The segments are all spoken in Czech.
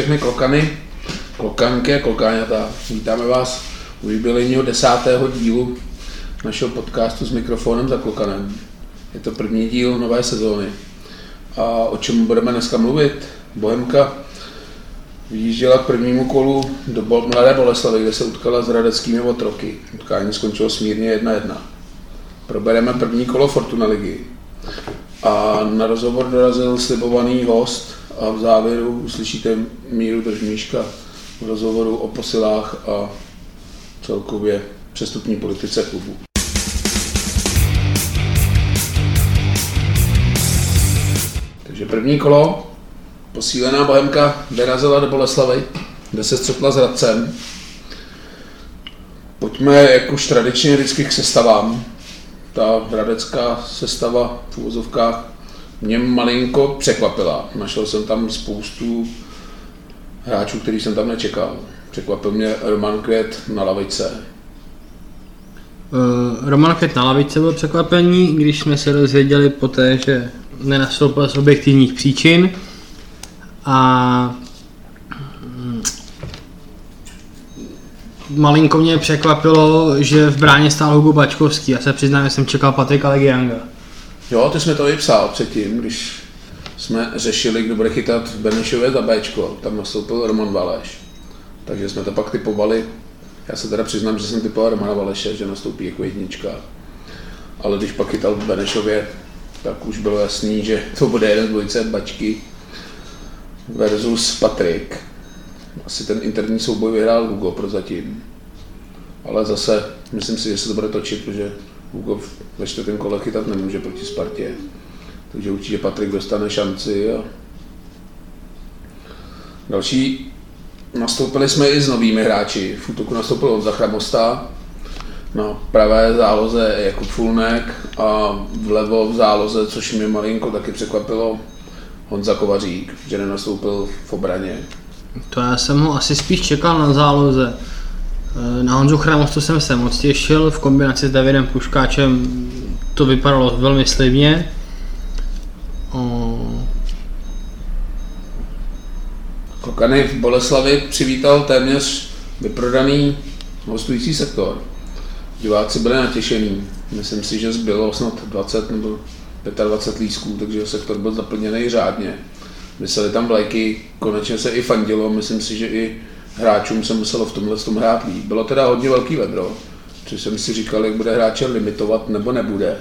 Všechny klokany, klokanky a klokáňata. Vítáme vás u jubilejního desátého dílu našeho podcastu s mikrofonem za klokanem. Je to první díl nové sezóny. A o čem budeme dneska mluvit? Bohemka vyjížděla k prvnímu kolu do Mladé Boleslavy, kde se utkala s Radeckými otroky. Utkání skončilo smírně 1-1. Probereme první kolo Fortuna ligy. A na rozhovor dorazil slibovaný host, a v závěru uslyšíte Míru Držmíška v rozhovoru o posilách a celkově přestupní politice klubu. Takže první kolo, posílená Bohemka vyrazila do Boleslavy, kde se střetla s Radcem. Pojďme jak už tradičně vždycky k sestavám. Ta hradecká sestava v úvozovkách mě malinko překvapila. Našel jsem tam spoustu hráčů, který jsem tam nečekal. Překvapil mě Roman Květ na lavice. Uh, Roman Květ na lavice byl překvapení, když jsme se dozvěděli poté, že nenastoupil z objektivních příčin. A mm, malinko mě překvapilo, že v bráně stál Hugo Bačkovský. Já se přiznám, že jsem čekal Patrika Legianga. Jo, ty jsme to vypsal předtím, když jsme řešili, kdo bude chytat Benešově za Bčko. Tam nastoupil Roman Valeš. Takže jsme to pak typovali. Já se teda přiznám, že jsem typoval Romana Valeše, že nastoupí jako jednička. Ale když pak chytal v Benešově, tak už bylo jasný, že to bude jeden z dvojice Bačky versus Patrik. Asi ten interní souboj vyhrál Hugo prozatím. Ale zase myslím si, že se to bude točit, protože Hugo ve čtvrtém kole chytat nemůže proti Spartě. Takže určitě Patrik dostane šanci. A... Další, nastoupili jsme i s novými hráči. V útoku nastoupil Honza Chramosta, na pravé záloze Jakub Fulnek a vlevo v záloze, což mě malinko taky překvapilo, Honza Kovařík, že nenastoupil v obraně. To já jsem ho asi spíš čekal na záloze. Eh, na Honzu Chramostu jsem se moc těšil, v kombinaci s Davidem Puškáčem to vypadalo velmi slibně. Kokany v Boleslavi přivítal téměř vyprodaný hostující sektor. Diváci byli natěšení. Myslím si, že zbylo snad 20 nebo 25 lísků, takže sektor byl zaplněný řádně. Vysely tam vlajky, konečně se i fandilo, myslím si, že i hráčům se muselo v tomhle tom hrát líp. Bylo teda hodně velký vedro, což jsem si říkal, jak bude hráče limitovat nebo nebude.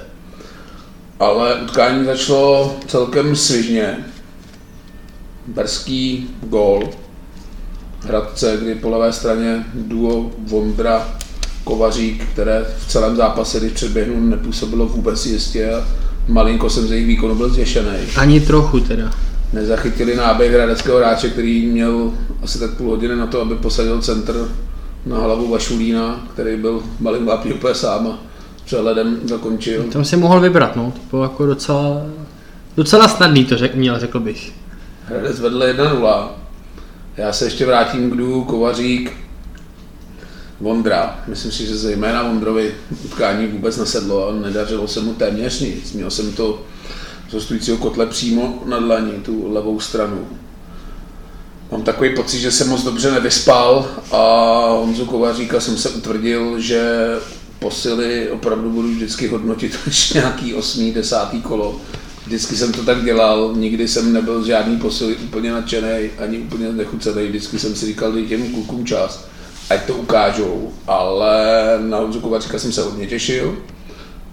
Ale utkání začalo celkem svižně. Berský gól, Hradce, kdy po levé straně duo Vondra Kovařík, které v celém zápase, když předběhnu, nepůsobilo vůbec jistě a malinko jsem z jejich výkonu byl zděšený. Ani trochu teda nezachytili náběh hradeckého hráče, který měl asi tak půl hodiny na to, aby posadil centr na hlavu Vašulína, který byl malým vápí úplně sám a přehledem zakončil. Tam si mohl vybrat, no. To bylo jako docela, docela snadný to řek, měl, řekl bych. Hradec vedl 1-0. Já se ještě vrátím k Dů, Kovařík, Vondra. Myslím si, že zejména Vondrovi utkání vůbec nesedlo a nedařilo se mu téměř nic. Měl jsem to zostujícího kotle přímo na dlaní, tu levou stranu. Mám takový pocit, že jsem moc dobře nevyspal a Honzu Kovaříka jsem se utvrdil, že posily opravdu budu vždycky hodnotit až nějaký osmý, desátý kolo. Vždycky jsem to tak dělal, nikdy jsem nebyl z žádný posily úplně nadšený, ani úplně nechucený, vždycky jsem si říkal, dej těm klukům čas, ať to ukážou, ale na Honzu Kovaříka jsem se hodně těšil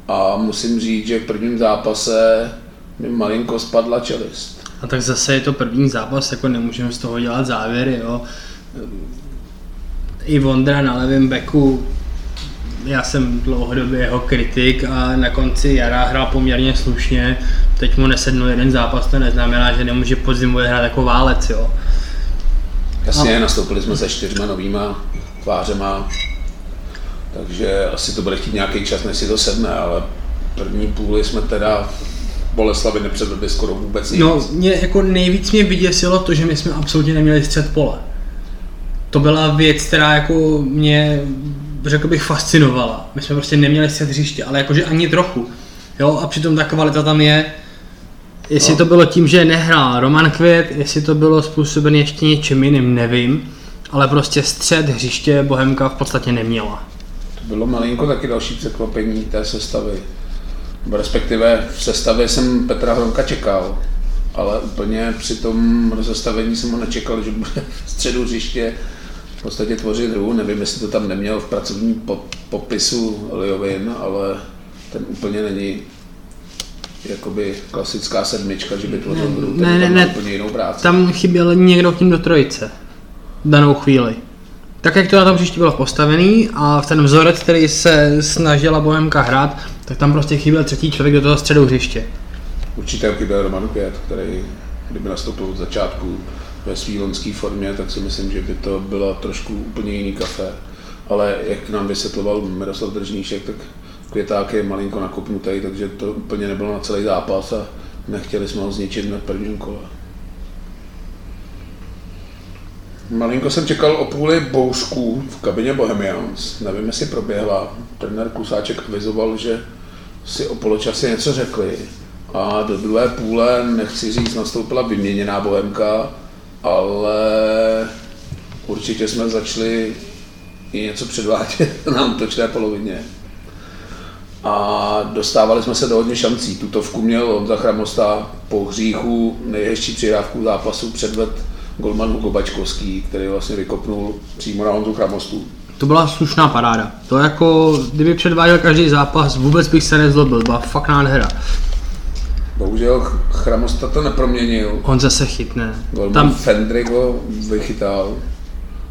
a musím říct, že v prvním zápase mi malinko spadla čelist. A tak zase je to první zápas, jako nemůžeme z toho dělat závěry, jo. I Vondra na levém beku, já jsem dlouhodobě jeho kritik a na konci jara hrál poměrně slušně. Teď mu nesednul jeden zápas, to neznamená, že nemůže podzimu hrát jako válec, jo. Jasně, a... nastoupili jsme se čtyřma novýma tvářema, takže asi to bude chtít nějaký čas, než si to sedne, ale první půli jsme teda Boleslavy nepředvedli skoro vůbec nic. No, mě jako nejvíc mě vyděsilo to, že my jsme absolutně neměli střed pole. To byla věc, která jako mě, řekl bych, fascinovala. My jsme prostě neměli střed hřiště, ale jakože ani trochu. Jo, a přitom ta kvalita tam je. Jestli No. to bylo tím, že nehrál Roman Květ, jestli to bylo způsobené ještě něčím jiným, nevím. Ale prostě střed hřiště Bohemka v podstatě neměla. To bylo malinko taky další překvapení té sestavy. Respektive v sestavě jsem Petra Hronka čekal, ale úplně při tom rozestavení jsem ho nečekal, že bude v středu hřiště v podstatě tvořit hru. Nevím, jestli to tam neměl v pracovním po- popisu Liovin, ale ten úplně není jakoby klasická sedmička, že by tvořil hru, ne, tam ne, ne. úplně jinou práci. Tam chyběl někdo k ním do trojice. V danou chvíli. Tak jak to na tom příště bylo postavený a v ten vzorec, který se snažila Bohemka hrát, tak tam prostě chyběl třetí člověk do toho středu hřiště. Určitě chyběl Roman Květ, který kdyby nastoupil od začátku ve své loňské formě, tak si myslím, že by to bylo trošku úplně jiný kafe. Ale jak nám vysvětloval Miroslav Držníšek, tak Květák je malinko nakopnutý, takže to úplně nebylo na celý zápas a nechtěli jsme ho zničit na prvním kole. Malinko jsem čekal o půli bouřků v kabině Bohemians. Nevím, jestli proběhla. Trenér Klusáček avizoval, že si o poločase něco řekli. A do druhé půle, nechci říct, nastoupila vyměněná Bohemka, ale určitě jsme začali i něco předvádět na útočné polovině. A dostávali jsme se do hodně šancí. Tutovku měl Honza Chramosta po hříchu nejhezčí přihrávku zápasu předved golman Hugo Bačkovský, který vlastně vykopnul přímo na Honzu Chramostu. To byla slušná paráda. To jako, kdyby předváděl každý zápas, vůbec bych se nezlobil, byla fakt nádhera. Bohužel Ch- Chramosta to neproměnil. On zase chytne. Golman Tam, Fendrik ho vychytal.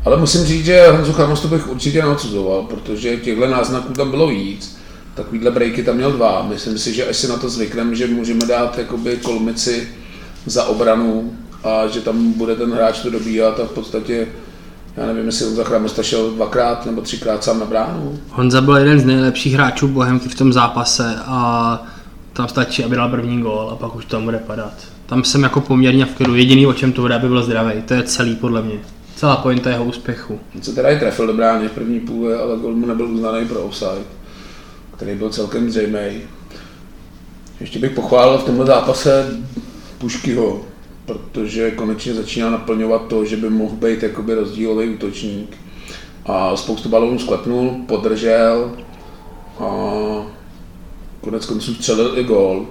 Ale musím říct, že Honzu Chramostu bych určitě neodsuzoval, protože těchto náznaků tam bylo víc. Takovýhle breaky tam měl dva. Myslím si, že až si na to zvykneme, že můžeme dát jakoby kolmici za obranu a že tam bude ten hráč to dobíhat a v podstatě já nevím, jestli Honza Chramosta šel dvakrát nebo třikrát sám na bránu. Honza byl jeden z nejlepších hráčů Bohemky v tom zápase a tam stačí, aby dal první gól a pak už to bude padat. Tam jsem jako poměrně v klidu. Jediný, o čem to bude, aby byl zdravý. To je celý podle mě. Celá pointa jeho úspěchu. Se teda i trefil do brány v první půle, ale gol mu nebyl uznaný pro offside, který byl celkem zřejmý. Ještě bych pochválil v tomhle zápase Puškyho, protože konečně začíná naplňovat to, že by mohl být jakoby rozdílový útočník. A spoustu balónů sklepnul, podržel a konec konců střelil i gól,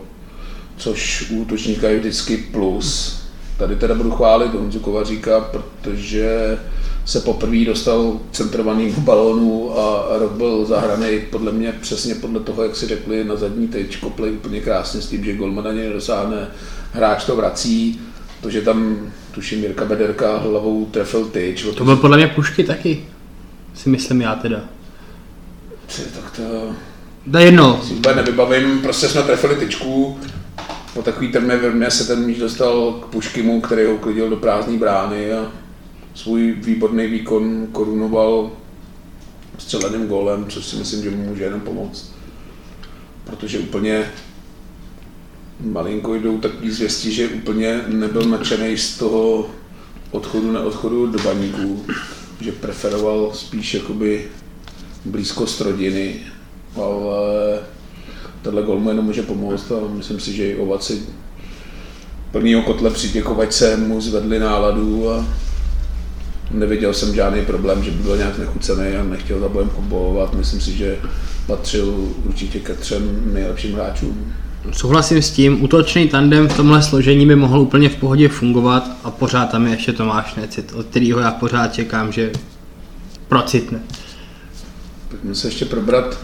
což u útočníka je vždycky plus. Tady teda budu chválit Honzu Kovaříka, protože se poprvé dostal k centrovanému balónu a rok byl zahraný podle mě přesně podle toho, jak si řekli, na zadní tyč, kopli úplně krásně s tím, že golman na něj nedosáhne, hráč to vrací, to, že tam tuším Jirka Bederka hlavou trefil tyč, To byl podle mě pušky taky. Si myslím já teda. tak to Da jedno. si úplně nevybavím, prostě jsme trefili tyčku, po takový temné vrmě se ten míč dostal k Puškimu, který ho uklidil do prázdné brány a svůj výborný výkon korunoval střeleným gólem, což si myslím, že mu může jenom pomoct. Protože úplně malinko jdou takový zvěsti, že úplně nebyl nadšený z toho odchodu neodchodu do baníků, že preferoval spíš jakoby blízkost rodiny, ale tenhle gol mu jenom může pomoct a myslím si, že i ovaci plnýho kotle při ovačce mu zvedli náladu a neviděl jsem žádný problém, že by byl nějak nechucený a nechtěl za bojem bojovat. Myslím si, že patřil určitě ke třem nejlepším hráčům. Souhlasím s tím, útočný tandem v tomhle složení by mohl úplně v pohodě fungovat a pořád tam je ještě Tomáš Necit, od kterého já pořád čekám, že procitne. Pojďme se ještě probrat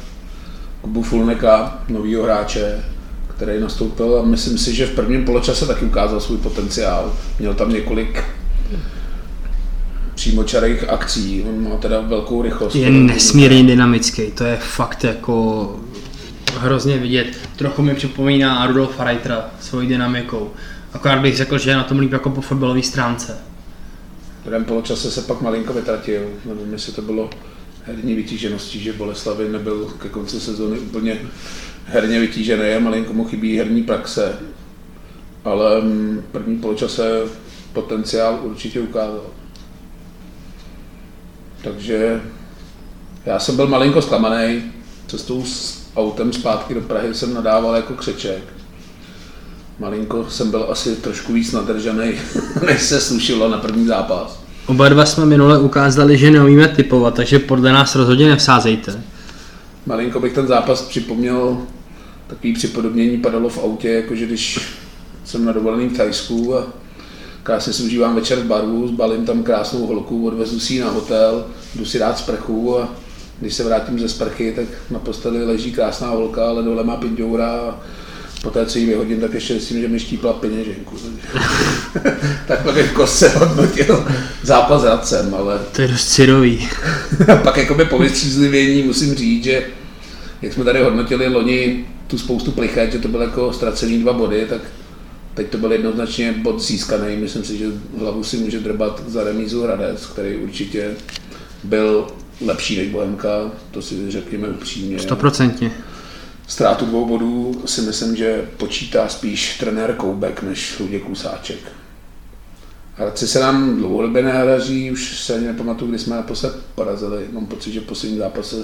Kubu Fulneka, novýho hráče, který nastoupil a myslím si, že v prvním poločase taky ukázal svůj potenciál. Měl tam několik přímočarých akcí, on má teda velkou rychlost. Je nesmírně dynamický, to je fakt jako hrozně vidět. Trochu mi připomíná Rudolfa Reitera svojí dynamikou. Akorát bych řekl, že je na tom líp jako po fotbalové stránce. V druhém poločase se pak malinko vytratil, nevím, jestli to bylo herní vytížeností, že Boleslavy nebyl ke konci sezóny úplně herně vytížený a malinko mu chybí herní praxe. Ale mm, první poločase potenciál určitě ukázal. Takže já jsem byl malinko zklamaný. Cestou s autem zpátky do Prahy jsem nadával jako křeček. malinko jsem byl asi trošku víc nadržaný, než se slušilo na první zápas. Oba dva jsme minule ukázali, že neumíme typovat, takže podle nás rozhodně nevsázejte. Malinko bych ten zápas připomněl, takový připodobnění padalo v autě, jakože když jsem na dovolený v Thajsku a krásně si užívám večer v baru, zbalím tam krásnou holku, odvezu si ji na hotel, jdu si dát sprchu a když se vrátím ze sprchy, tak na posteli leží krásná holka, ale dole má pindoura a poté, co ji vyhodím, tak ještě myslím, že mi štípla peněženku. Takhle jako se hodnotil zápas radcem, ale... To je dost syrový. a pak jakoby po vystřízlivění musím říct, že jak jsme tady hodnotili loni tu spoustu plichet, že to bylo jako ztracený dva body, tak teď to byl jednoznačně bod získaný. Myslím si, že hlavu si může drbat za remízu Hradec, který určitě byl lepší než Bohemka, to si řekněme upřímně. Stoprocentně. Ztrátu dvou bodů si myslím, že počítá spíš trenér Koubek než Luděk Kusáček. Hradci se nám dlouhodobě nehraží, už se ani nepamatuju, kdy jsme naposled porazili. Mám pocit, že v posledním zápase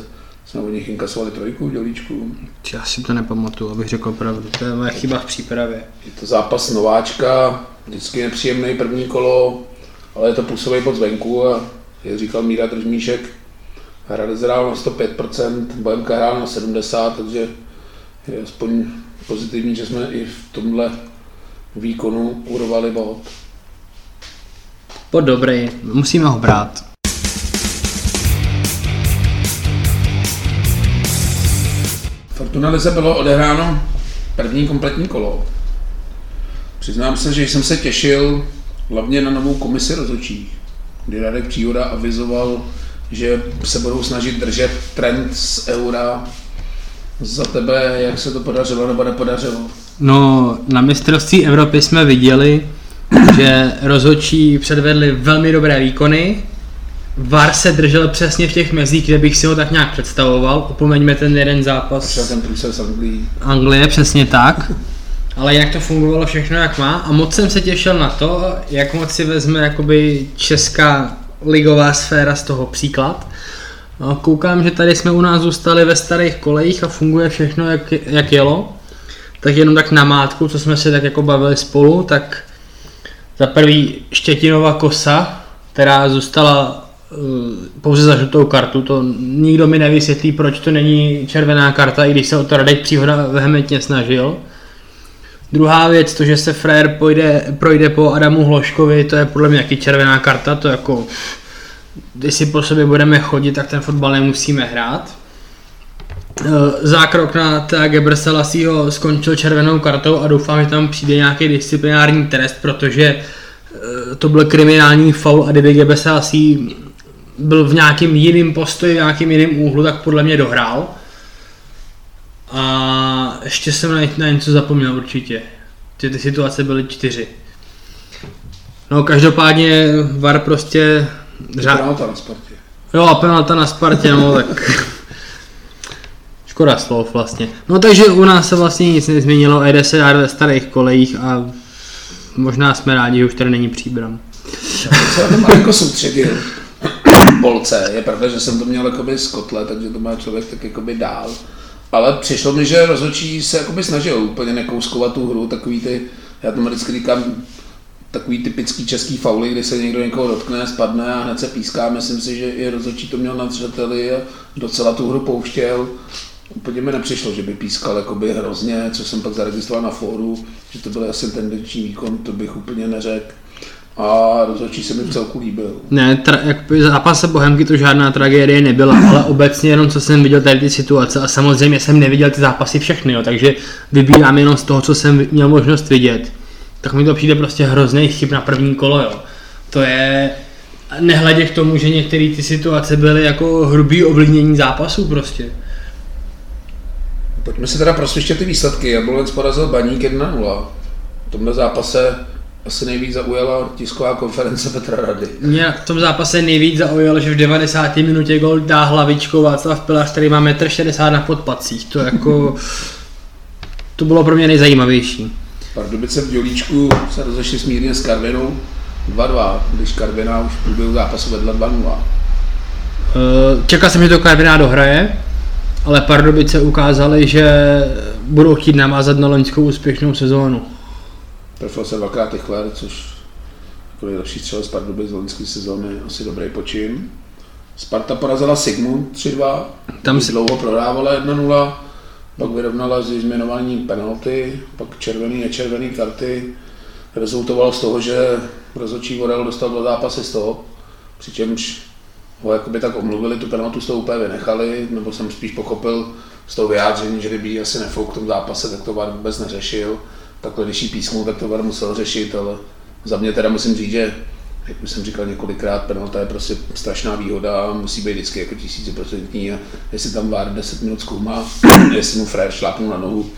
jsme u nich inkasovali trojku, dělíčku. Já si to nepamatuju, abych řekl pravdu. To je moje chyba v přípravě. Je to zápas nováčka, vždycky nepříjemný první kolo, ale je to plusový bod zvenku a jak říkal Míra Držmíšek, Hradec hrál na 105%, Bohemka hrál na 70%, takže je aspoň pozitivní, že jsme i v tomhle výkonu urvali bod. Pod dobrý, musíme ho brát. Fortuna Lize bylo odehráno první kompletní kolo. Přiznám se, že jsem se těšil hlavně na novou komisi rozhodčích, kdy Radek Příhoda avizoval, že se budou snažit držet trend z eura. Za tebe, jak se to podařilo nebo nepodařilo? No, na mistrovství Evropy jsme viděli, že rozhodčí předvedli velmi dobré výkony, VAR se držel přesně v těch mezích, kde bych si ho tak nějak představoval. Opomeňme ten jeden zápas. Třeba ten průser z Anglii. Anglie, přesně tak. Ale jak to fungovalo všechno, jak má. A moc jsem se těšil na to, jak moc si vezme jakoby česká ligová sféra z toho příklad. Koukám, že tady jsme u nás zůstali ve starých kolejích a funguje všechno, jak, jak jelo. Tak jenom tak na mátku, co jsme se tak jako bavili spolu, tak za prvý Štětinova kosa, která zůstala uh, pouze za žlutou kartu, to nikdo mi nevysvětlí, proč to není červená karta, i když se o to Radek Příhoda vehementně snažil. Druhá věc, to, že se Frér pojde, projde po Adamu Hloškovi, to je podle mě taky červená karta, to jako, když si po sobě budeme chodit, tak ten fotbal nemusíme hrát. Eh, zákrok na T. Gebrselasího skončil červenou kartou a doufám, že tam přijde nějaký disciplinární trest, protože eh, to byl kriminální faul a kdyby Gebrselasí byl v nějakým jiným postoji, v nějakým jiným úhlu, tak podle mě dohrál. A ještě jsem na, na něco zapomněl určitě. Ty, ty situace byly čtyři. No každopádně VAR prostě... Řá... Penalta na Spartě. Jo a penalta na Spartě, no tak... Škoda slov vlastně. No takže u nás se vlastně nic nezměnilo, jde se dát ve starých kolejích a možná jsme rádi, že už tady není příbram. Já to malinko soustředil. Polce. Je pravda, že jsem to měl jakoby z kotle, takže to má člověk tak jakoby dál. Ale přišlo mi, že rozhodčí se jakoby snažil úplně nekouskovat tu hru, takový ty, já to vždycky říkám, takový typický český fauly, kdy se někdo někoho dotkne, spadne a hned se píská. Myslím si, že i rozhodčí to měl na zřeteli a docela tu hru pouštěl. Úplně mi nepřišlo, že by pískal jakoby hrozně, co jsem pak zaregistroval na fóru, že to byl asi tendenční výkon, to bych úplně neřekl. A rozhodčí se mi v celku líbil. Ne, tra- jak zápase Bohemky to žádná tragédie nebyla, ale obecně jenom co jsem viděl tady ty situace a samozřejmě jsem neviděl ty zápasy všechny, jo, takže vybírám jenom z toho, co jsem měl možnost vidět. Tak mi to přijde prostě hrozný chyb na první kolo, jo. To je, nehledě k tomu, že některé ty situace byly jako hrubý ovlivnění zápasu prostě. Pojďme si teda prosvištět ty výsledky. Jablonec porazil Baník 1-0. V tomhle zápase asi nejvíc zaujala tisková konference Petra Rady. Mě v tom zápase nejvíc zaujalo, že v 90. minutě gol dá hlavičkou Václav Pilař, který má 1,60 m na podpacích. To jako... to bylo pro mě nejzajímavější. Pardubice v Dělíčku se rozešli smírně s Karvinou 2-2, když Karvina už v průběhu zápasu vedla 2-0. Eh, čekal jsem, že to Karviná dohraje, ale Pardubice ukázali, že budou chtít namázat na loňskou úspěšnou sezónu. Trefil se dvakrát Tichler, což jako nejlepší střel z Pardubic z loňské sezóny, asi dobrý počin. Sparta porazila Sigmu 3-2, tam si dlouho prodávala 1-0, pak vyrovnala s změnování penalty, pak červený, nečervený karty. Rezultovalo z toho, že rozhodčí Vorel dostal dva zápasy z toho, přičemž ho jakoby tak omluvili, tu penaltu z toho úplně vynechali, nebo jsem spíš pochopil z toho vyjádření, že kdyby asi nefouk v tom zápase, tak to VAR vůbec neřešil. Takhle jí písmu, tak to VAR musel řešit, ale za mě teda musím říct, že jak už jsem říkal několikrát, penalta je prostě strašná výhoda a musí být vždycky jako tisíciprocentní a jestli tam VAR 10 minut zkoumá, jestli mu Frér šlápnul na nohu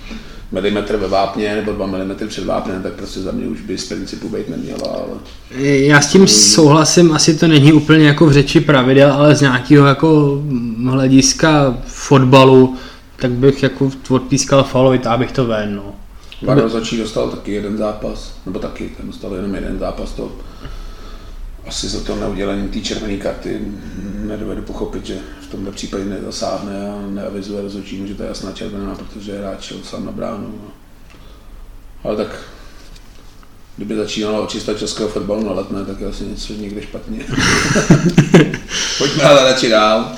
milimetr ve vápně nebo 2 mm před vápnem, tak prostě za mě už by z principu být neměla. Ale... Já s tím souhlasím, asi to není úplně jako v řeči pravidel, ale z nějakého jako hlediska fotbalu, tak bych jako odpískal faulovit, abych to ven. No. Varo začí dostal taky jeden zápas, nebo taky, ten dostal jenom jeden zápas, to asi za to neudělení té červené karty nedovedu pochopit, že v tomto případě nezasáhne a neavizuje rozhodčímu, že to je jasná červená, protože hráč šel sám na bránu. Ale tak kdyby začínalo očistat českého fotbalu na letné, tak je asi něco někde špatně. Pojďme ale radši dál.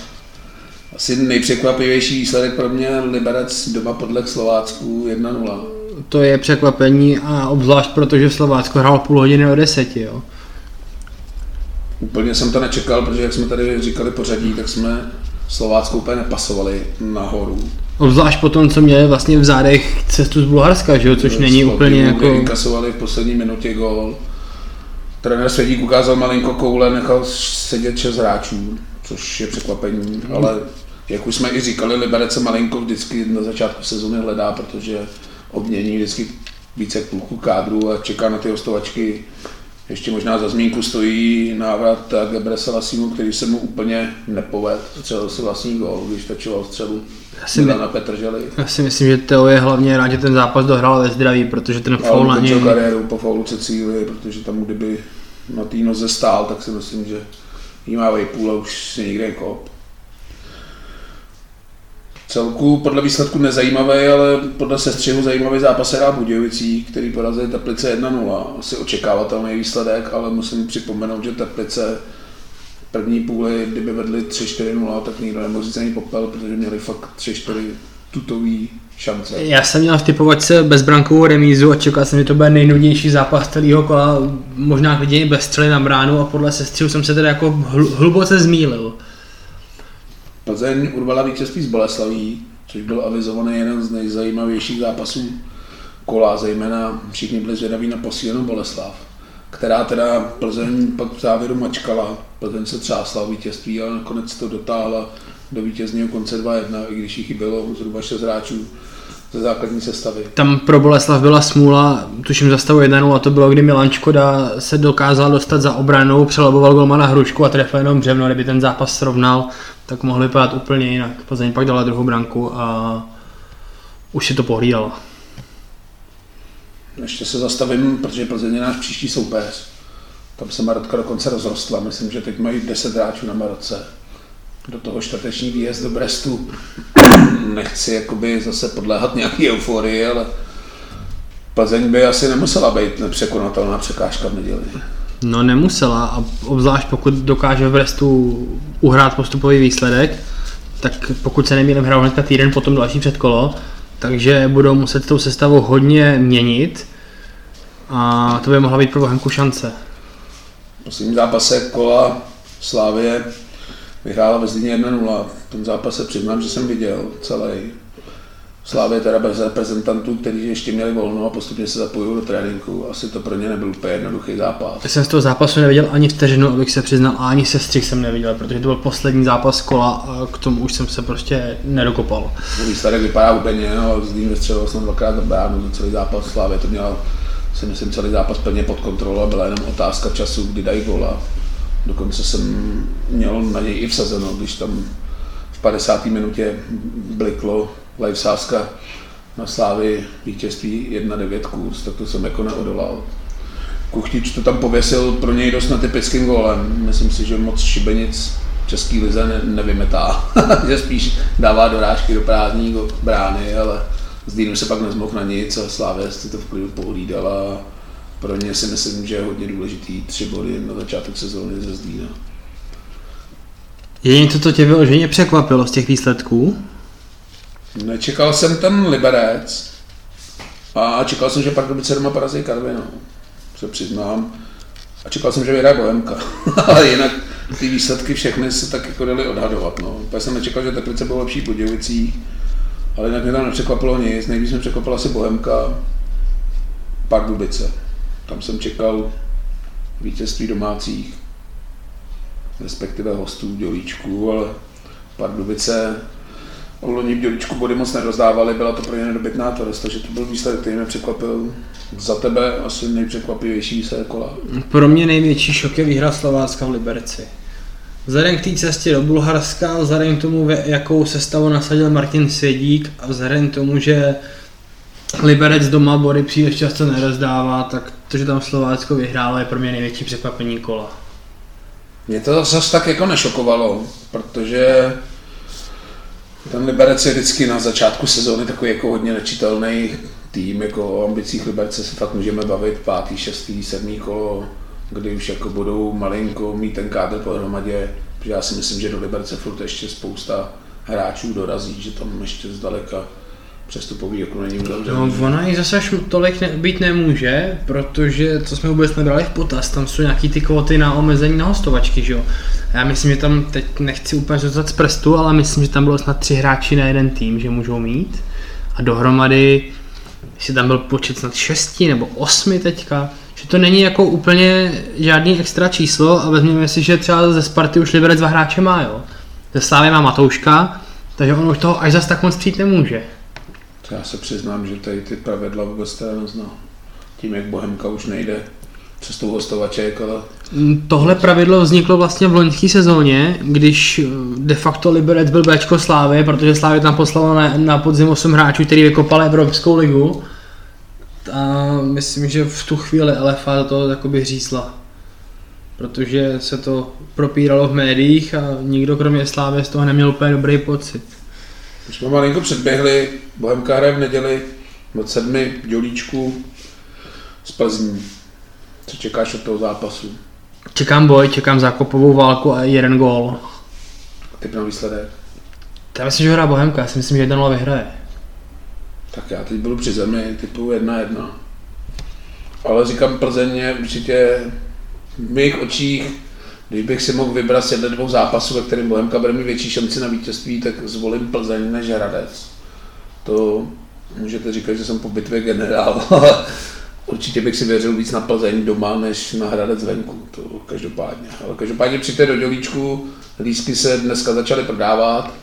Asi nejpřekvapivější výsledek pro mě Liberec doma podle Slovácku 1-0. To je překvapení a obzvlášť protože Slovácko hrál půl hodiny o deseti. Jo. Úplně jsem to nečekal, protože jak jsme tady říkali pořadí, tak jsme Slovácko úplně nepasovali nahoru. Obzvlášť po tom, co měli vlastně v zádech cestu z Bulharska, že jo? což no, není úplně jako... Inkasovali v poslední minutě gól. Trenér Svědík ukázal malinko koule, nechal sedět šest hráčů, což je překvapení, mm. ale jak už jsme i říkali, Liberec se malinko vždycky na začátku sezóny hledá, protože obmění vždycky více půlku kádru a čeká na ty hostovačky ještě možná za zmínku stojí návrat Gebre Salasimu, který se mu úplně nepoved. Střelil si vlastní gol, když točoval střelu já si, my, na Petrželi. já si myslím, že Teo je hlavně rád, že ten zápas dohrál ve zdraví, protože ten foul na něj... kariéru po faulu Cecílii, protože tam kdyby na té noze stál, tak si myslím, že jí má půl a už si nikde kop celku podle výsledku nezajímavý, ale podle sestřihu zajímavý zápas hrá Budějovicí, který porazili Teplice 1-0. Asi očekávatelný výsledek, ale musím připomenout, že Teplice první půli, kdyby vedli 3-4-0, tak nikdo nemohl říct ani popel, protože měli fakt 3-4 tutový šance. Já jsem měl v typovačce bezbrankovou remízu a čekal jsem, že to bude nejnudnější zápas celého kola, možná klidně bez střely na bránu a podle sestřihu jsem se teda jako hluboce zmílil. Plzeň urvala vítězství z Boleslaví, což byl avizovaný jeden z nejzajímavějších zápasů kola, zejména všichni byli zvědaví na posílenou Boleslav, která teda Plzeň pak v závěru mačkala. Plzeň se třásla o vítězství, ale nakonec to dotáhla do vítězního konce 2-1, i když jich bylo zhruba 6 hráčů ze základní sestavy. Tam pro Boleslav byla smůla, tuším za stavu 1 a to bylo, kdy Milan Škoda se dokázal dostat za obranou, přeloboval golmana Hrušku a trefil jenom břevno, kdyby ten zápas srovnal, tak mohli vypadat úplně jinak. Plzeň pak dala druhou branku a už si to pohlídalo. Ještě se zastavím, protože Plzeň je náš příští soupeř. Tam se Marotka dokonce rozrostla. Myslím, že teď mají 10 hráčů na Marotce. Do toho čtvrteční výjezd do Brestu. Nechci jakoby zase podléhat nějaký euforii, ale Plzeň by asi nemusela být nepřekonatelná překážka v neděli. No nemusela a obzvlášť pokud dokáže v Brestu uhrát postupový výsledek, tak pokud se nemýlím, hrál hnedka týden potom další předkolo, takže budou muset tou sestavou hodně měnit a to by mohla být pro Bohemku šance. V posledním zápase kola Slávě vyhrála ve Zlíně 1-0. V tom zápase přiznám, že jsem viděl celý. Slávě teda bez reprezentantů, kteří ještě měli volno a postupně se zapojují do tréninku. Asi to pro ně nebyl úplně jednoduchý zápas. Já jsem z toho zápasu neviděl ani vteřinu, abych se přiznal, a ani sestřih jsem neviděl, protože to byl poslední zápas kola a k tomu už jsem se prostě nedokopal. Výsledek vypadá úplně, no, Zlín vystřelil jsem dvakrát do bránu celý zápas Slávě to měl si myslím celý zápas plně pod kontrolou a byla jenom otázka času, kdy dají gola. Dokonce jsem měl na něj i vsazeno, když tam v 50. minutě bliklo live sázka na Slávy vítězství 1-9 kurz, tak to jsem jako neodolal. Kuchtič to tam pověsil pro něj dost netypickým gólem. Myslím si, že moc šibenic český lize ne, nevymetá, že spíš dává dorážky do prázdní brány, ale z Dýnu se pak nezmohl na nic a Slávě si to v klidu pohlídala. pro ně si myslím, že je hodně důležitý tři body na začátek sezóny ze Zlína. Je něco, co tě vyloženě překvapilo z těch výsledků? Nečekal jsem ten Liberec a čekal jsem, že Pardubice doma porazí Karvina, no. se přiznám. A čekal jsem, že vyhraje Bohemka. Ale jinak ty výsledky všechny se tak jako dali odhadovat. No. Úplně jsem nečekal, že Teplice bylo lepší po Dějovicích, ale jinak mě tam nepřekvapilo nic. Nejvíc mě překvapila asi Bohemka, Pardubice. Tam jsem čekal vítězství domácích, respektive hostů Dělíčků, ale Pardubice loni v Dělíčku body moc nerozdávali, byla to pro ně nedobytná tvrdost, takže to byl výsledek, který mě překvapil. Za tebe asi nejpřekvapivější výsledek kola. Pro mě největší šok je výhra Slovácka v Liberci. Vzhledem k té cestě do Bulharska, vzhledem k tomu, jakou sestavu nasadil Martin Svědík a vzhledem k tomu, že Liberec doma body příliš často nerozdává, tak to, že tam Slovácko vyhrálo, je pro mě největší překvapení kola. Mě to zase tak jako nešokovalo, protože ten Liberec je vždycky na začátku sezóny takový jako hodně nečitelný tým, jako o ambicích Liberce se fakt můžeme bavit pátý, šestý, sedmý kolo, kdy už jako budou malinko mít ten kádr pohromadě, protože já si myslím, že do Liberce furt ještě spousta hráčů dorazí, že tam ještě zdaleka přestupový okno není uzavřený. No, ona i zase až tolik ne, být nemůže, protože to jsme vůbec nebrali v potaz, tam jsou nějaký ty kvóty na omezení na hostovačky, že jo. Já myslím, že tam teď nechci úplně zůstat z prstu, ale myslím, že tam bylo snad tři hráči na jeden tým, že můžou mít. A dohromady, jestli tam byl počet snad šesti nebo osmi teďka, že to není jako úplně žádný extra číslo a vezměme si, že třeba ze Sparty už Liberec dva hráče má, jo. Ze Slávy má Matouška, takže on už toho až zas tak moc přijít nemůže. Já se přiznám, že tady ty pravidla vůbec teda neznám. Tím, jak Bohemka už nejde cestou hostovaček, ale... Tohle pravidlo vzniklo vlastně v loňské sezóně, když de facto Liberec byl Bčko Slávy, protože Slávy tam poslalo na, na podzim 8 hráčů, který vykopali Evropskou ligu. A myslím, že v tu chvíli LFA do toho jakoby hřísla. Protože se to propíralo v médiích a nikdo kromě Slávy z toho neměl úplně dobrý pocit. Už jsme malinko předběhli, Bohemka hraje v neděli od sedmi v Dělíčku z Plzní. Co čekáš od toho zápasu? Čekám boj, čekám zákopovou válku a jeden gól. Typ na výsledek? Já myslím, že hra Bohemka, já si myslím, že 1 vyhraje. Tak já teď budu při zemi, typu 1-1. Ale říkám, Plzeň je určitě v mých očích, když bych si mohl vybrat z dvou zápasů, ve kterém Bohemka bude mít větší šanci na vítězství, tak zvolím Plzeň než Hradec. To můžete říkat, že jsem po bitvě generál, ale určitě bych si věřil víc na Plzeň doma, než na Hradec venku, to každopádně. Ale každopádně přijďte do Dělíčku, lístky se dneska začaly prodávat,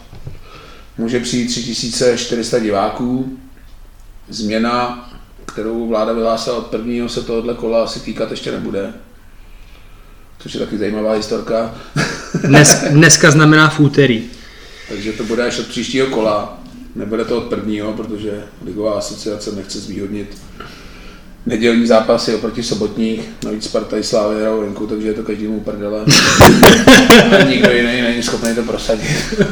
může přijít 3400 diváků, změna, kterou vláda vyhlásila od prvního se tohohle kola asi týkat ještě nebude. Což je taky zajímavá historka. Dnes, dneska znamená v úterý. Takže to bude až od příštího kola. Nebude to od prvního, protože Ligová asociace nechce zvýhodnit nedělní zápasy oproti sobotních, navíc Sparta i Slávy hrajou venku, takže je to každému prdele. A nikdo jiný není schopný to prosadit.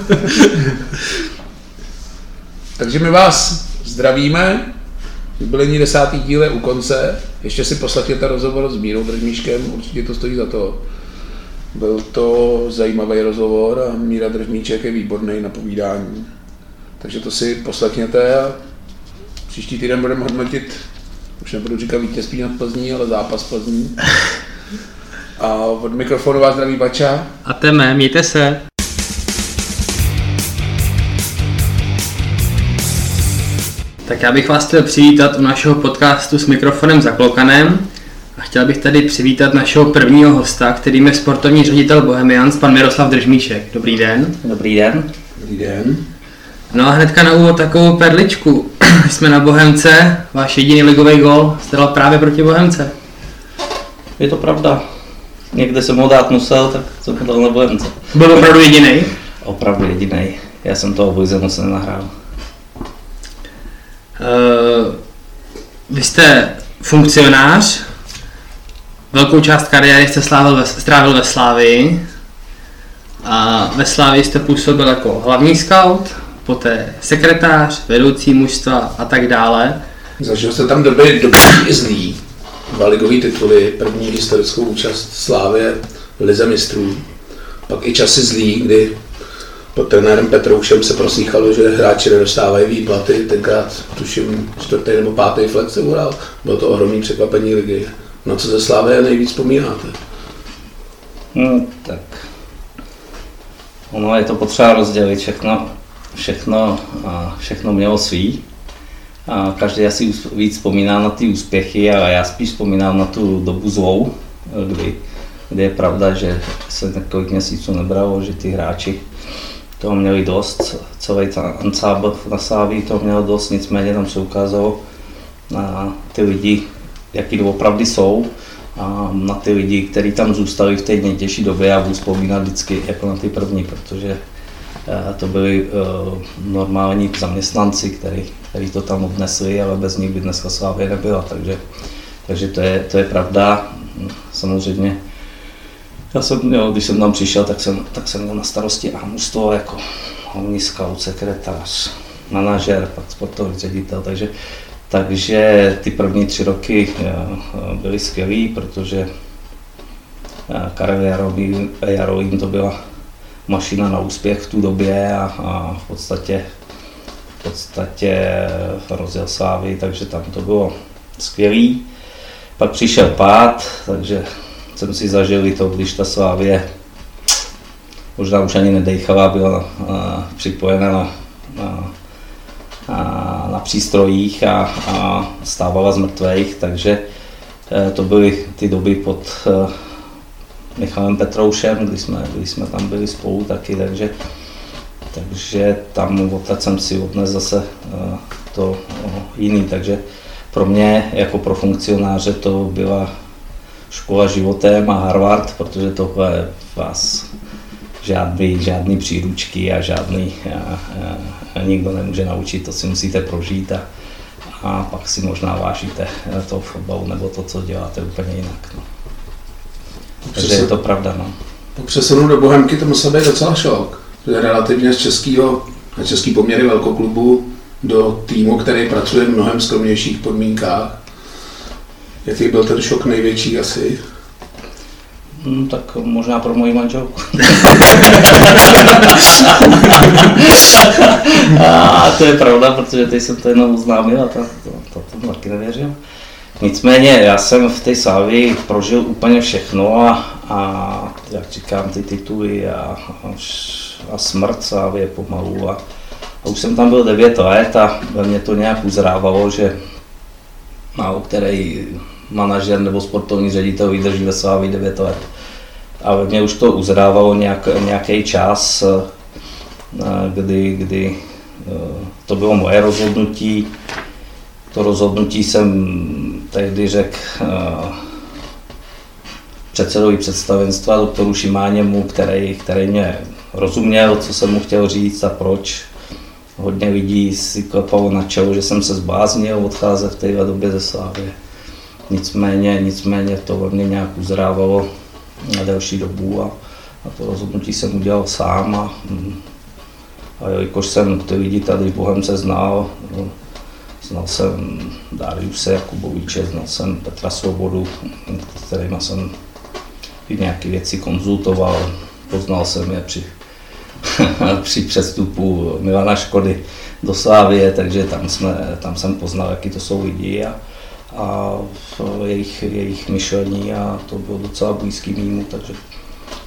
takže my vás zdravíme, Jubilejní desátý díl je u konce, ještě si poslechněte rozhovor s Mírou Držmíškem, určitě to stojí za to. Byl to zajímavý rozhovor a Míra Držmíček je výborný na povídání. Takže to si poslechněte a příští týden budeme hodnotit, už nebudu říkat vítězství nad Plzní, ale zápas Plzní. A od mikrofonu vás zdraví Bača. A teme, mějte se. Tak já bych vás chtěl přivítat u našeho podcastu s mikrofonem zaklokanem a chtěl bych tady přivítat našeho prvního hosta, kterým je sportovní ředitel Bohemians, pan Miroslav Držmíšek. Dobrý den. Dobrý den. Dobrý den. No a hnedka na úvod takovou perličku. Jsme na Bohemce, váš jediný ligový gol jste dal právě proti Bohemce. Je to pravda. Někde jsem ho dát musel, tak jsem ho dal na Bohemce. Byl opravdu jediný? Opravdu jediný. Já jsem toho Bojze moc nenahrál. Uh, vy jste funkcionář, velkou část kariéry jste slávil ve, strávil ve Slávii a ve Slávii jste působil jako hlavní scout, poté sekretář, vedoucí mužstva a tak dále. Zažil jste tam doby, doby zlý. dva ligové tituly, první historickou účast Slávě Lize mistrů, pak i časy zlý, kdy pod trenérem Petroušem se proslýchalo, že hráči nedostávají výplaty, tenkrát tuším čtvrtý nebo pátý flex se uhrál, bylo to ohromný překvapení ligy. Na co ze Slávy nejvíc vzpomínáte? Hmm, tak ono je to potřeba rozdělit všechno, všechno, všechno mělo svý. A každý asi víc vzpomíná na ty úspěchy a já spíš vzpomínám na tu dobu zlou, kdy, kdy je pravda, že se několik měsíců nebralo, že ty hráči toho měli dost, celý ten ansábl na Sáví toho měl dost, nicméně tam se ukázalo na ty lidi, jaký opravdu jsou a na ty lidi, kteří tam zůstali v té nejtěžší době, já budu vzpomínat vždycky jako na ty první, protože eh, to byli uh, normální zaměstnanci, který to tam odnesli, ale bez nich by dneska Slávě nebyla, takže, takže to, je, to je pravda. Samozřejmě já jsem, jo, když jsem tam přišel, tak jsem, tak jsem měl na starosti Amusto jako hlavní scout, sekretář, manažer, pak sportovní ředitel, takže, takže ty první tři roky eh, byly skvělý, protože eh, Karel Jarolín to byla mašina na úspěch v tu době a, a v podstatě v podstatě rozjel slávy, takže tam to bylo skvělý. Pak přišel pád, takže jsem si zažil i to, když ta Slávě možná už ani nedejchala, byla a, připojena na, na, na, přístrojích a, a stávala z mrtvých, takže e, to byly ty doby pod e, Michalem Petroušem, kdy jsme, kdy jsme tam byli spolu taky, takže, takže tam odtud jsem si odnes zase e, to jiný, takže pro mě jako pro funkcionáře to byla škola životem a Harvard, protože tohle vás žádný, žádný příručky a žádný a, a, nikdo nemůže naučit, to si musíte prožít a, a pak si možná vážíte to fotbalu nebo to, co děláte úplně jinak. No. Takže je to pravda. No. Po přesunu do Bohemky to musel být docela šok, relativně z českého, na český poměry velkoklubu do týmu, který pracuje v mnohem skromnějších podmínkách, Jaký byl ten šok největší asi? Hmm, tak možná pro moji manželku. a to je pravda, protože teď jsem to jenom oznámil a to, to, to, to taky nevěřil. Nicméně já jsem v té Sávii prožil úplně všechno a, a jak říkám, ty tituly a, a, a smrt Sávie pomalu. A, a už jsem tam byl 9 let a mě to nějak uzrávalo, že málo který manažer nebo sportovní ředitel vydrží ve Slávii 9 let. A mě už to uzrávalo nějak, nějaký čas, eh, kdy, kdy eh, to bylo moje rozhodnutí. To rozhodnutí jsem tehdy řekl eh, předsedovi představenstva, doktoru Šimáněmu, který, který mě rozuměl, co jsem mu chtěl říct a proč. Hodně lidí si klepalo na čelo, že jsem se zbláznil odcházet v téhle době ze Slávy. Nicméně, nicméně to ve mně nějak uzrávalo na delší dobu a, a to rozhodnutí jsem udělal sám a, a jelikož jsem ty lidi tady v Bohemce znal, no, znal jsem Dariuse Jakuboviče, znal jsem Petra Svobodu, s kterými jsem nějaké věci konzultoval, poznal jsem je při, při přestupu Milana Škody do Slávie, takže tam, jsme, tam jsem poznal, jaký to jsou lidi a, a jejich, jejich myšlení a to bylo docela blízký mýmu, takže,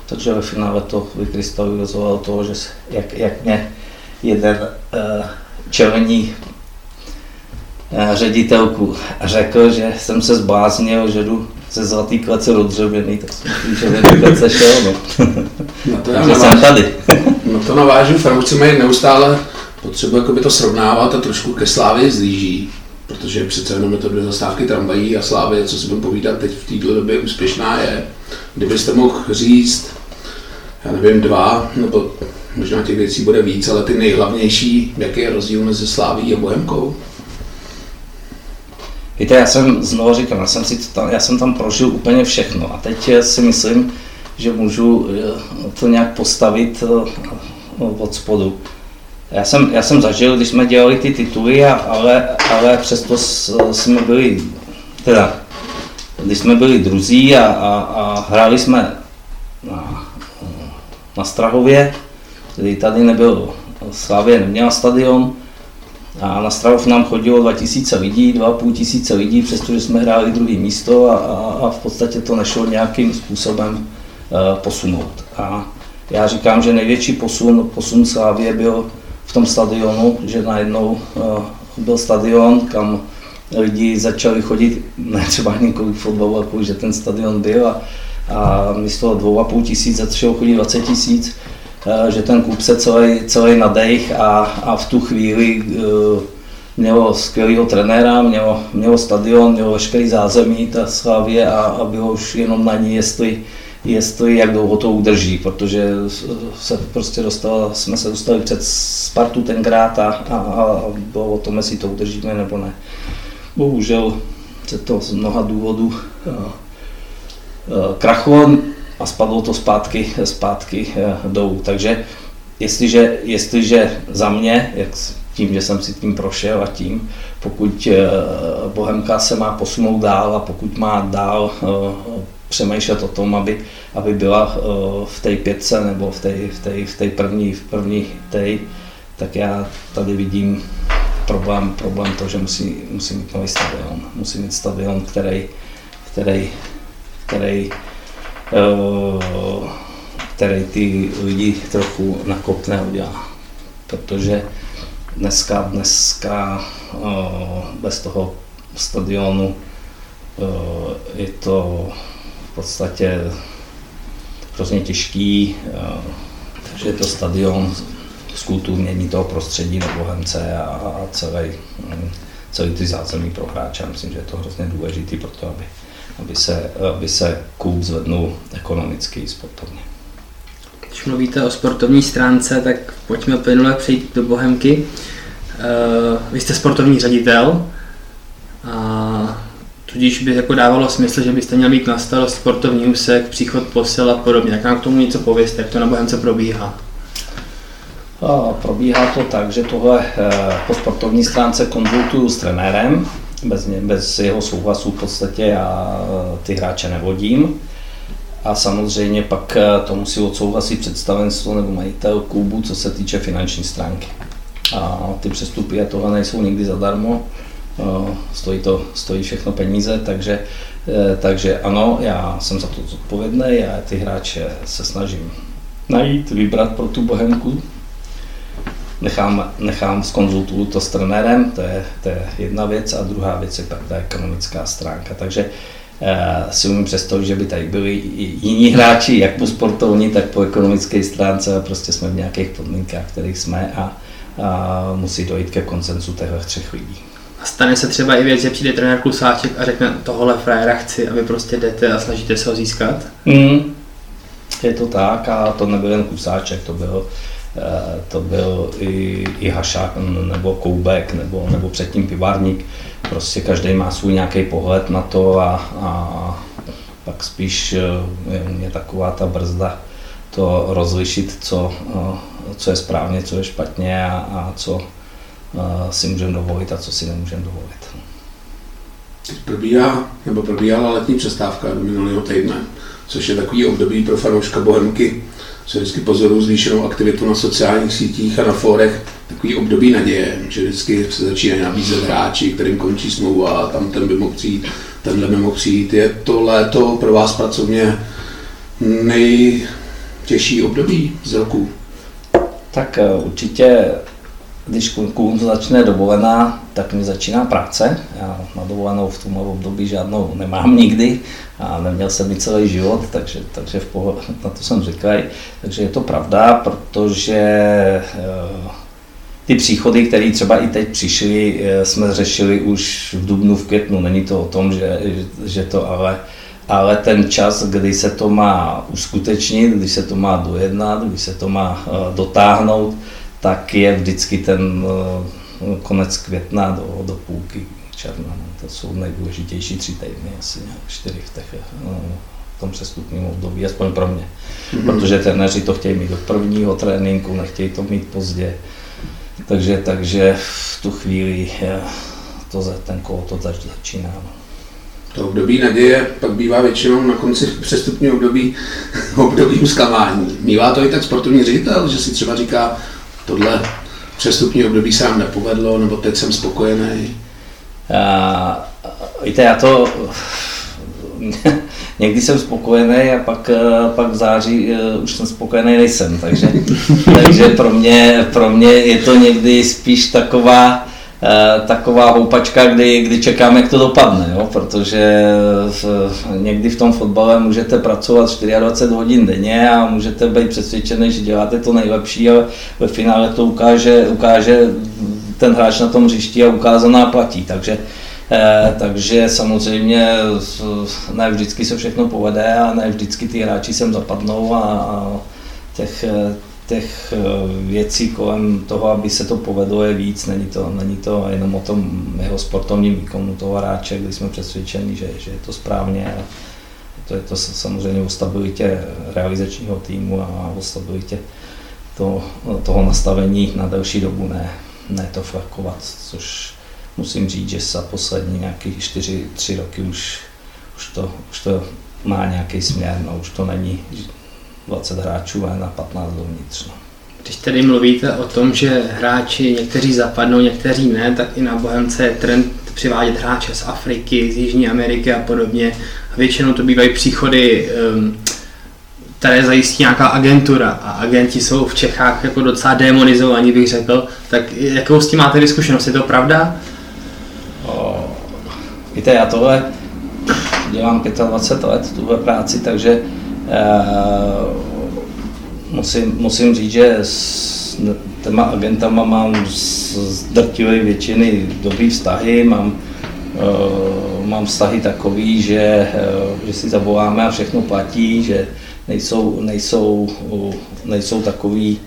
takže ve finále to vykrystalizovalo toho, že jak, jak mě jeden uh, čelení uh, ředitelku řekl, že jsem se zbláznil, že jdu ze zlatý klece do dřevěný, tak jsem že ve klece šel, no. no to Takže jsem tady. no to navážu, fanoušci mají neustále potřebu jakoby to srovnávat a trošku ke slávě zlíží protože přece jenom je to dvě zastávky tramvají a Slávě, co si budeme povídat, teď v této době úspěšná je. Kdybyste mohl říct, já nevím, dva, nebo možná těch věcí bude víc, ale ty nejhlavnější, jaký je rozdíl mezi Sláví a Bohemkou? Víte, já jsem znovu říkal, já jsem, si tam, já jsem tam prožil úplně všechno a teď si myslím, že můžu eh, to nějak postavit eh, od spodu. Já jsem, já jsem zažil, když jsme dělali ty tituly, a, ale, ale přesto jsme byli, teda když jsme byli druzí a, a, a hráli jsme na, na Strahově, kdy tady nebyl, Slavě neměla stadion, a na Strahov nám chodilo 2000 lidí, 2,5 tisíce lidí, přestože jsme hráli druhé místo a, a, a v podstatě to nešlo nějakým způsobem uh, posunout. A já říkám, že největší posun, posun Slávě byl v tom stadionu, že najednou uh, byl stadion, kam lidi začali chodit, ne třeba kvůli fotbalu, ale že ten stadion byl a, a místo dvou a půl tisíc začalo chodit 20 tisíc, uh, že ten klub se celý, celý nadech a, a v tu chvíli uh, mělo skvělého trenéra, mělo, mělo stadion, mělo veškerý zázemí, ta Slavě a, a bylo už jenom na ní, jestli, jestli jak dlouho to udrží, protože se prostě dostala, jsme se dostali před Spartu tenkrát a, a, a bylo o tom, jestli to udržíme nebo ne. Bohužel se to z mnoha důvodů krachlo a spadlo to zpátky, zpátky dolů. Takže jestliže, jestliže za mě, jak tím, že jsem si tím prošel a tím, pokud Bohemka se má posunout dál a pokud má dál přemýšlet o tom, aby, aby byla v té pětce nebo v té, v té, v té první, v první té, tak já tady vidím problém, problém to, že musí, musí mít nový stadion. Musí mít stadion, který, který, který, uh, který ty lidi trochu nakopne udělá. Protože dneska, dneska uh, bez toho stadionu je to podstatě hrozně těžký, uh, takže je to stadion zkulturnění toho prostředí na Bohemce a, celý, celý ty zázemí pro hráče. Myslím, že je to hrozně důležité pro to, aby, aby, se, aby se klub zvednul ekonomicky i sportovně. Když mluvíte o sportovní stránce, tak pojďme plynule přejít do Bohemky. Vy jste sportovní ředitel tudíž by jako dávalo smysl, že byste měl mít na starost sportovní úsek, příchod posil a podobně. Tak nám k tomu něco pověste, jak to na Bohemce probíhá. Probíhá to tak, že tohle eh, po sportovní stránce konzultuju s trenérem, bez, ně, bez jeho souhlasu v podstatě já eh, ty hráče nevodím. A samozřejmě pak eh, to musí odsouhlasit představenstvo nebo majitel klubu, co se týče finanční stránky. A ty přestupy a tohle nejsou nikdy zadarmo, stojí to stojí všechno peníze, takže, takže ano, já jsem za to zodpovědný, já ty hráče se snažím najít, vybrat pro tu bohemku, nechám, nechám skonzultuju to s trenérem, to je, to je jedna věc a druhá věc je pak ta ekonomická stránka. Takže eh, si umím představit, že by tady byli i jiní hráči, jak po sportovní, tak po ekonomické stránce a prostě jsme v nějakých podmínkách, kterých jsme a, a musí dojít ke koncensu těchto třech lidí. A stane se třeba i věc, že přijde trenér Klusáček a řekne tohle frajera chci a vy prostě jdete a snažíte se ho získat? Mm, je to tak a to nebyl jen Klusáček, to byl Eh, to byl i, i Hašák nebo Koubek nebo, nebo předtím Pivárník. Prostě každý má svůj nějaký pohled na to a, a pak spíš eh, je, je taková ta brzda to rozlišit, co, eh, co je správně, co je špatně a, a co si můžeme dovolit a co si nemůžeme dovolit. Probíhá, nebo probíhala letní přestávka do minulého týdne, což je takový období pro fanouška Bohemky, se vždycky pozoruju zvýšenou aktivitu na sociálních sítích a na fórech, takový období naděje, že vždycky se začínají nabízet hráči, kterým končí smlouva a tam ten by mohl přijít, tenhle by mohl přijít. Je to léto pro vás pracovně nejtěžší období z roku? Tak eh, určitě když kluk začne dovolená, tak mi začíná práce. Já na dovolenou v tomhle období žádnou nemám nikdy a neměl jsem i celý život, takže, takže v pohodě, na to jsem říkal. Takže je to pravda, protože eh, ty příchody, které třeba i teď přišly, eh, jsme řešili už v dubnu, v květnu. Není to o tom, že, že to ale ale ten čas, kdy se to má uskutečnit, kdy se to má dojednat, kdy se to má eh, dotáhnout, tak je vždycky ten eh, konec května do, do půlky června. No, to jsou nejdůležitější tři týdny, asi čtyři v, těch, no, v tom přestupním období, aspoň pro mě. Mm-hmm. Protože trenéři to chtějí mít do prvního tréninku, nechtějí to mít pozdě. Takže, takže v tu chvíli to, ten kolo to začíná. No. To období naděje pak bývá většinou na konci přestupního období obdobím zklamání. Mívá to i tak sportovní ředitel, že si třeba říká, tohle přestupní období se nám nepovedlo, nebo teď jsem spokojený. Uh, víte, já to někdy jsem spokojený a pak, eh, pak v září uh, už jsem spokojený nejsem, takže, takže pro, mě, pro mě je to někdy spíš taková, taková houpačka, kdy, kdy čekám, jak to dopadne, jo? protože v, někdy v tom fotbale můžete pracovat 24 hodin denně a můžete být přesvědčený, že děláte to nejlepší, ale ve finále to ukáže, ukáže ten hráč na tom hřišti a ukázaná platí, takže Eh, takže samozřejmě ne vždycky se všechno povede a ne vždycky ty hráči sem zapadnou a, a těch, eh, těch eh, věcí kolem toho, aby se to povedlo, je víc. Není to, není to jenom o tom jeho sportovním výkonu toho hráče, kdy jsme přesvědčeni, že, že je to správně. To je to samozřejmě o stabilitě realizačního týmu a o stabilitě to, toho nastavení na delší dobu, ne, ne to flakovat, což musím říct, že za poslední nějaké 4-3 roky už, už, to, už to má nějaký směr, no, už to není 20 hráčů, ale na 15 dovnitř. No. Když tedy mluvíte o tom, že hráči někteří zapadnou, někteří ne, tak i na Bohemce je trend přivádět hráče z Afriky, z Jižní Ameriky a podobně. A většinou to bývají příchody, um, které zajistí nějaká agentura a agenti jsou v Čechách jako docela demonizovaní, bych řekl. Tak jakou s tím máte zkušenost? Je to pravda? Víte, já tohle dělám 25 let, tuhle práci, takže musím, musím říct, že s těma agentama mám z drtivé většiny dobrý vztahy, mám, uh, mám vztahy takový, že, uh, že si zavoláme a všechno platí, že nejsou, nejsou, nejsou takový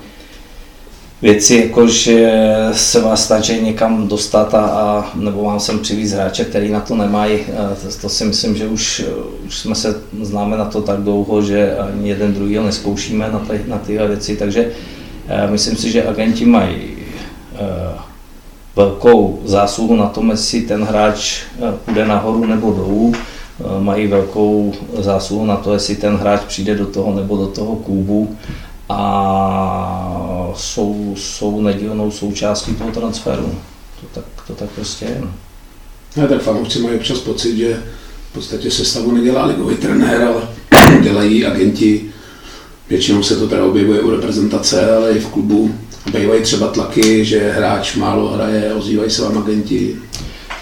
věci, jako že se vás snaží někam dostat a, a nebo vám sem přivíz hráče, který na to nemají. To, to si myslím, že už, už jsme se známe na to tak dlouho, že ani jeden druhý neskoušíme na, ty, na tyhle věci, takže myslím si, že agenti mají velkou zásluhu na tom, jestli ten hráč půjde nahoru nebo dolů. Mají velkou zásluhu na to, jestli ten hráč přijde do toho nebo do toho klubu a jsou, jsou nedílnou součástí toho transferu. To tak, to tak prostě je. No. A tak fanoušci mají občas pocit, že v podstatě sestavu nedělá ligový trenér, ale dělají agenti. Většinou se to teda objevuje u reprezentace, ale i v klubu. Bývají třeba tlaky, že hráč málo hraje, ozývají se vám agenti.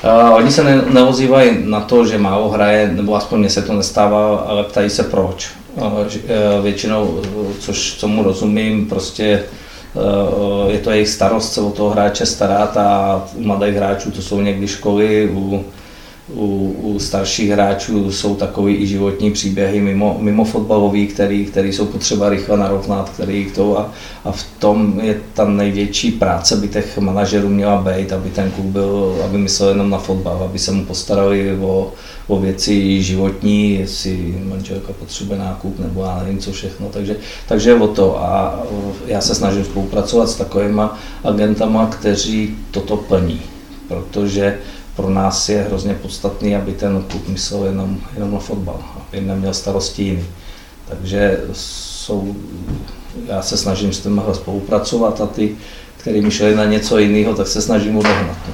Uh, oni se ne, neozývají na to, že málo hraje, nebo aspoň mně se to nestává, ale ptají se proč. E, většinou, což co mu rozumím, prostě e, je to jejich starost se o toho hráče starat a u mladých hráčů to jsou někdy školy, u, u, u starších hráčů jsou takové i životní příběhy mimo, mimo fotbalový, který, který jsou potřeba rychle narovnat, který to a, a v tom je ta největší práce by těch manažerů měla být, aby ten klub byl, aby myslel jenom na fotbal, aby se mu postarali o, o věci životní, jestli manželka potřebuje nákup nebo já nevím co všechno, takže, takže o to. A já se snažím spolupracovat s takovými agentama, kteří toto plní, protože pro nás je hrozně podstatný, aby ten klub myslel jenom, jenom na fotbal, aby neměl starosti jiný. Takže jsou, já se snažím s těmihle spolupracovat a ty, kteří myšleli na něco jiného, tak se snažím odehnat. No.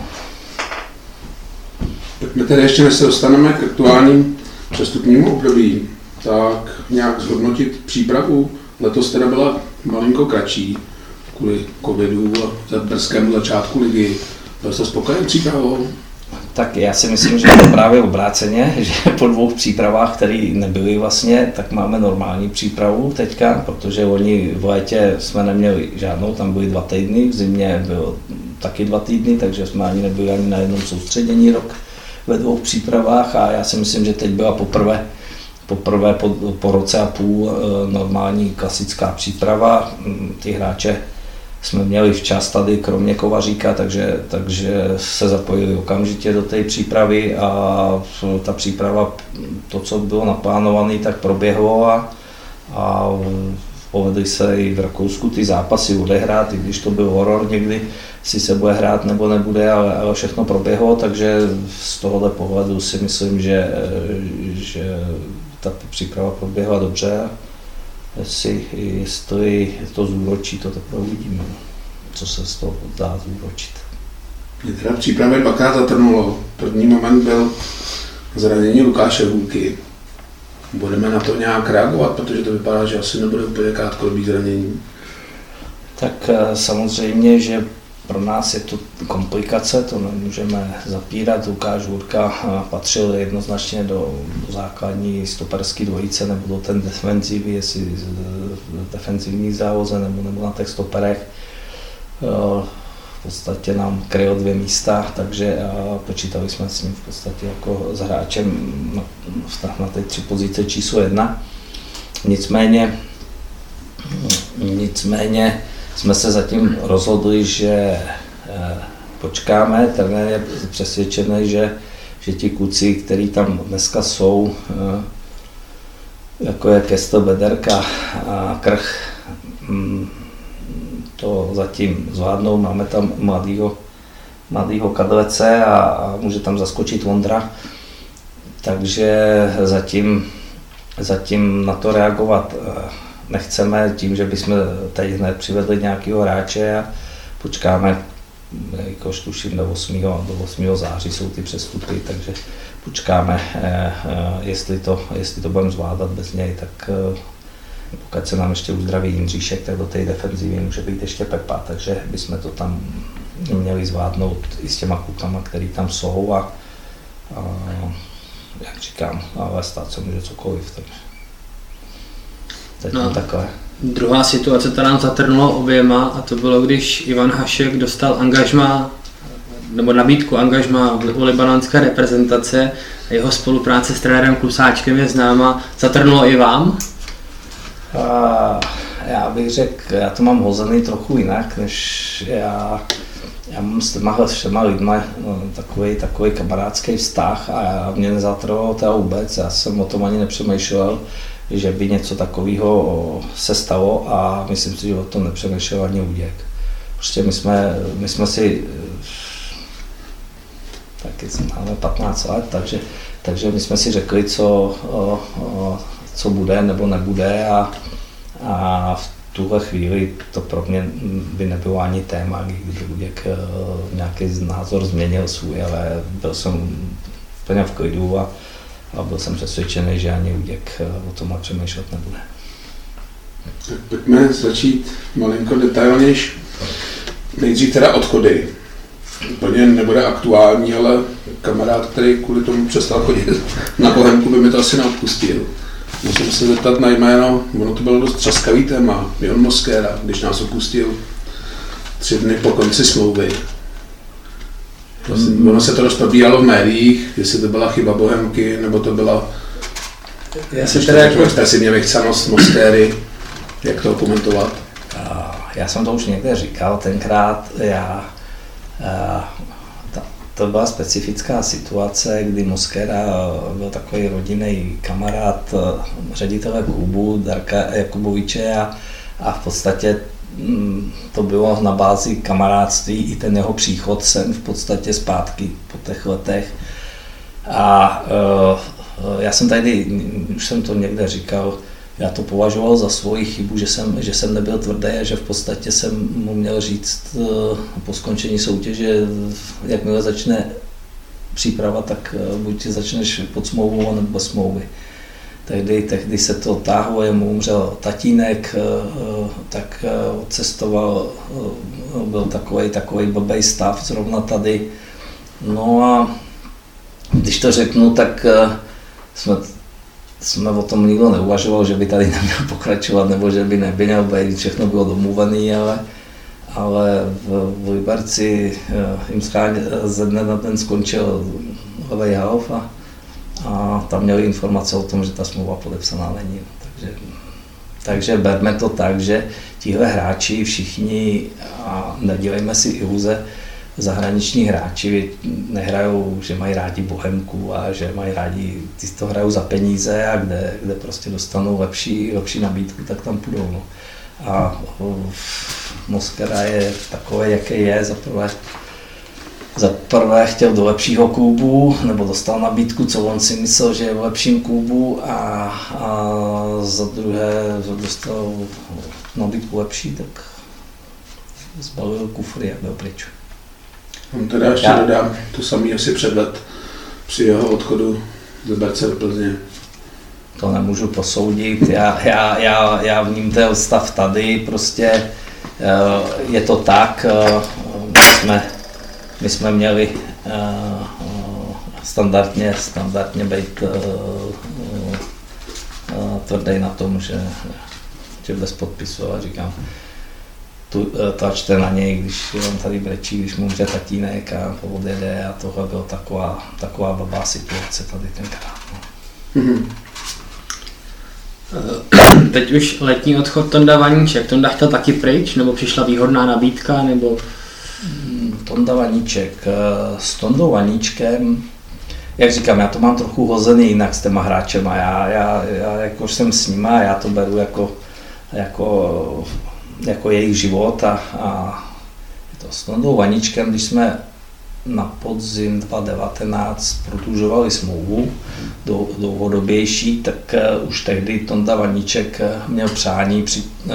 Tak my tedy ještě, než se dostaneme k aktuálním přestupnímu období, tak nějak zhodnotit přípravu. Letos teda byla malinko kratší kvůli covidu a brzkému začátku ligy. Byl jste spokojen přípravou? Tak já si myslím, že je to právě obráceně, že po dvou přípravách, které nebyly vlastně, tak máme normální přípravu teďka, protože oni v létě jsme neměli žádnou, tam byly dva týdny, v zimě bylo taky dva týdny, takže jsme ani nebyli ani na jednom soustředění rok ve dvou přípravách a já si myslím, že teď byla poprvé, poprvé po, po roce a půl eh, normální klasická příprava. Mm, ty hráče jsme měli včas tady, kromě Kovaříka, takže, takže se zapojili okamžitě do té přípravy a ta příprava, to, co bylo naplánované, tak proběhlo a, a povedli se i v Rakousku ty zápasy odehrát, i když to byl horor někdy, si se bude hrát nebo nebude, ale, ale všechno proběhlo, takže z tohohle pohledu si myslím, že, že ta příprava proběhla dobře. Jestli, jestli to zúročí, to teprve uvidíme, co se z toho dá zúročit. Mě teda v přípravě dvakrát zatrnulo. První moment byl zranění Lukáše Hůlky. Budeme na to nějak reagovat, protože to vypadá, že asi nebude úplně krátkodobý zranění. Tak eh, samozřejmě, že pro nás je to komplikace, to nemůžeme zapírat. Lukáš Hůrka eh, patřil jednoznačně do, základní stoperské dvojice nebo do ten defenzivy, jestli defenzivní závoze nebo, nebo na těch stoperech. Eh, podstatě nám kryl dvě místa, takže počítali jsme s ním v podstatě jako s hráčem na, na té tři pozice číslo jedna. Nicméně, nicméně jsme se zatím rozhodli, že eh, počkáme. Trenér je přesvědčený, že, že ti kluci, kteří tam dneska jsou, eh, jako je Kestel Bederka a Krch, mm, to zatím zvládnou. Máme tam mladýho, mladýho kadlece a, a může tam zaskočit Vondra. Takže zatím, zatím na to reagovat eh, nechceme tím, že bychom teď hned přivedli nějakého hráče a počkáme, jakož tuším do 8. do 8. září jsou ty přestupy, takže počkáme, eh, eh, jestli to, jestli to budeme zvládat bez něj, tak pokud se nám ještě uzdraví Jindříšek, tak do té defenzivy může být ještě Pepa, takže bychom to tam měli zvládnout i s těma klukama, který tam jsou a, a jak říkám, ale stát se může cokoliv, takže no, takhle. Druhá situace, která nám zatrnulo oběma, a to bylo, když Ivan Hašek dostal angažma nebo nabídku angažma u libanonské reprezentace a jeho spolupráce s trenérem Klusáčkem je známa. Zatrnulo i vám? já bych řekl, já to mám hozený trochu jinak, než já, já mám s těma všema lidma no, takový, takový kamarádský vztah a mě nezatrvalo to vůbec, já jsem o tom ani nepřemýšlel, že by něco takového se stalo a myslím si, že o tom nepřemýšlel ani Uděk. Prostě my jsme, my jsme si taky máme 15 let, takže, takže my jsme si řekli, co, co bude nebo nebude a, a v tuhle chvíli to pro mě by nebylo ani téma, kdyby Luděk eh, nějaký názor změnil svůj, ale byl jsem úplně v klidu a, a byl jsem přesvědčený, že ani Luděk eh, o tom přemýšlet nebude. Tak pojďme začít malinko detailnější. Nejdřív teda odchody. Úplně nebude aktuální, ale kamarád, který kvůli tomu přestal chodit na Bohemku, by mi to asi neodpustil. Musím se zeptat na jméno, ono to bylo dost třaskavý téma, Jon Moskéra, když nás opustil tři dny po konci smlouvy. Vlastně, ono se to dost probíralo v médiích, jestli to byla chyba Bohemky, nebo to byla já jsem teda jako expresivně vychcanost Moskéry. Jak to komentovat? Já jsem to už někde říkal tenkrát, já to byla specifická situace, kdy Moskera byl takový rodinný kamarád ředitele klubu Darka Jakuboviče a, a v podstatě to bylo na bázi kamarádství i ten jeho příchod sem v podstatě zpátky po těch letech. A uh, já jsem tady, už jsem to někde říkal, já to považoval za svoji chybu, že jsem, že jsem nebyl tvrdý a že v podstatě jsem mu měl říct eh, po skončení soutěže, jakmile začne příprava, tak eh, buď začneš pod smlouvou nebo bez smlouvy. Tehdy, tehdy se to táhlo, jemu umřel tatínek, eh, tak cestoval, byl takový, takový blbý stav zrovna tady. No a když to řeknu, tak jsme jsme o tom nikdo neuvažoval, že by tady neměl pokračovat nebo že by neměl být, všechno bylo domluvené, ale, ale v, v Liberci eh, jim ze dne na den skončil levý half a, a tam měli informace o tom, že ta smlouva podepsaná není. Takže, takže berme to tak, že tihle hráči všichni, a nedělejme si iluze, zahraniční hráči nehrajou, že mají rádi bohemku a že mají rádi, ty to hrajou za peníze a kde, kde prostě dostanou lepší, lepší nabídku, tak tam půjdou. No. A Moskera je takové, jaké je, za prvé, za prvé chtěl do lepšího klubu, nebo dostal nabídku, co on si myslel, že je v lepším klubu a, a za druhé dostal nabídku lepší, tak zbalil kufry a byl pryč. On teda ještě Já. dodám, to samý asi předved při jeho odchodu z Berce do Plzně. To nemůžu posoudit, já, já, já, já vním ten stav tady, prostě eh, je to tak, eh, my jsme, my jsme měli eh, standardně, standardně být tvrdý na tom, že, že bez podpisu, a říkám, tu, eh, tlačte na něj, když on tady brečí, když mu umře tatínek a odjede a tohle byla taková, taková blbá situace tady tenkrát. No. Mm-hmm. Teď už letní odchod Tonda Vaníček. Tonda chtěl taky pryč, nebo přišla výhodná nabídka, nebo... Hmm, Tonda Vaníček. Eh, s Tondou Vaníčkem, jak říkám, já to mám trochu hozený jinak s těma hráčema. Já, já, já jako jsem s nima, já to beru jako, jako jako jejich život a, a to s Tondou Vaničkem, když jsme na podzim 2019 prodlužovali smlouvu do, dlouhodobější, tak uh, už tehdy Tonda Vaníček uh, měl přání při, uh,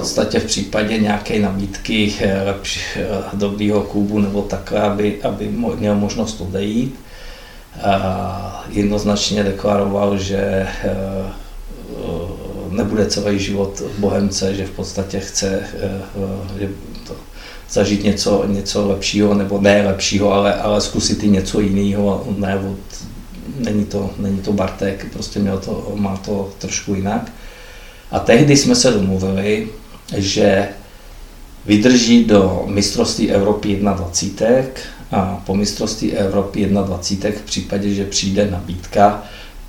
podstatě v případě nějaké nabídky lepší, dobrýho klubu nebo takhle, aby, aby měl možnost odejít. Jednoznačně deklaroval, že nebude celý život v Bohemce, že v podstatě chce eh, eh, zažít něco, něco lepšího, nebo ne lepšího, ale, ale zkusit i něco jiného, ne od, není to, není to Bartek, prostě měl to, má to trošku jinak. A tehdy jsme se domluvili, že vydrží do mistrovství Evropy 21 a po mistrovství Evropy 21 v případě, že přijde nabídka,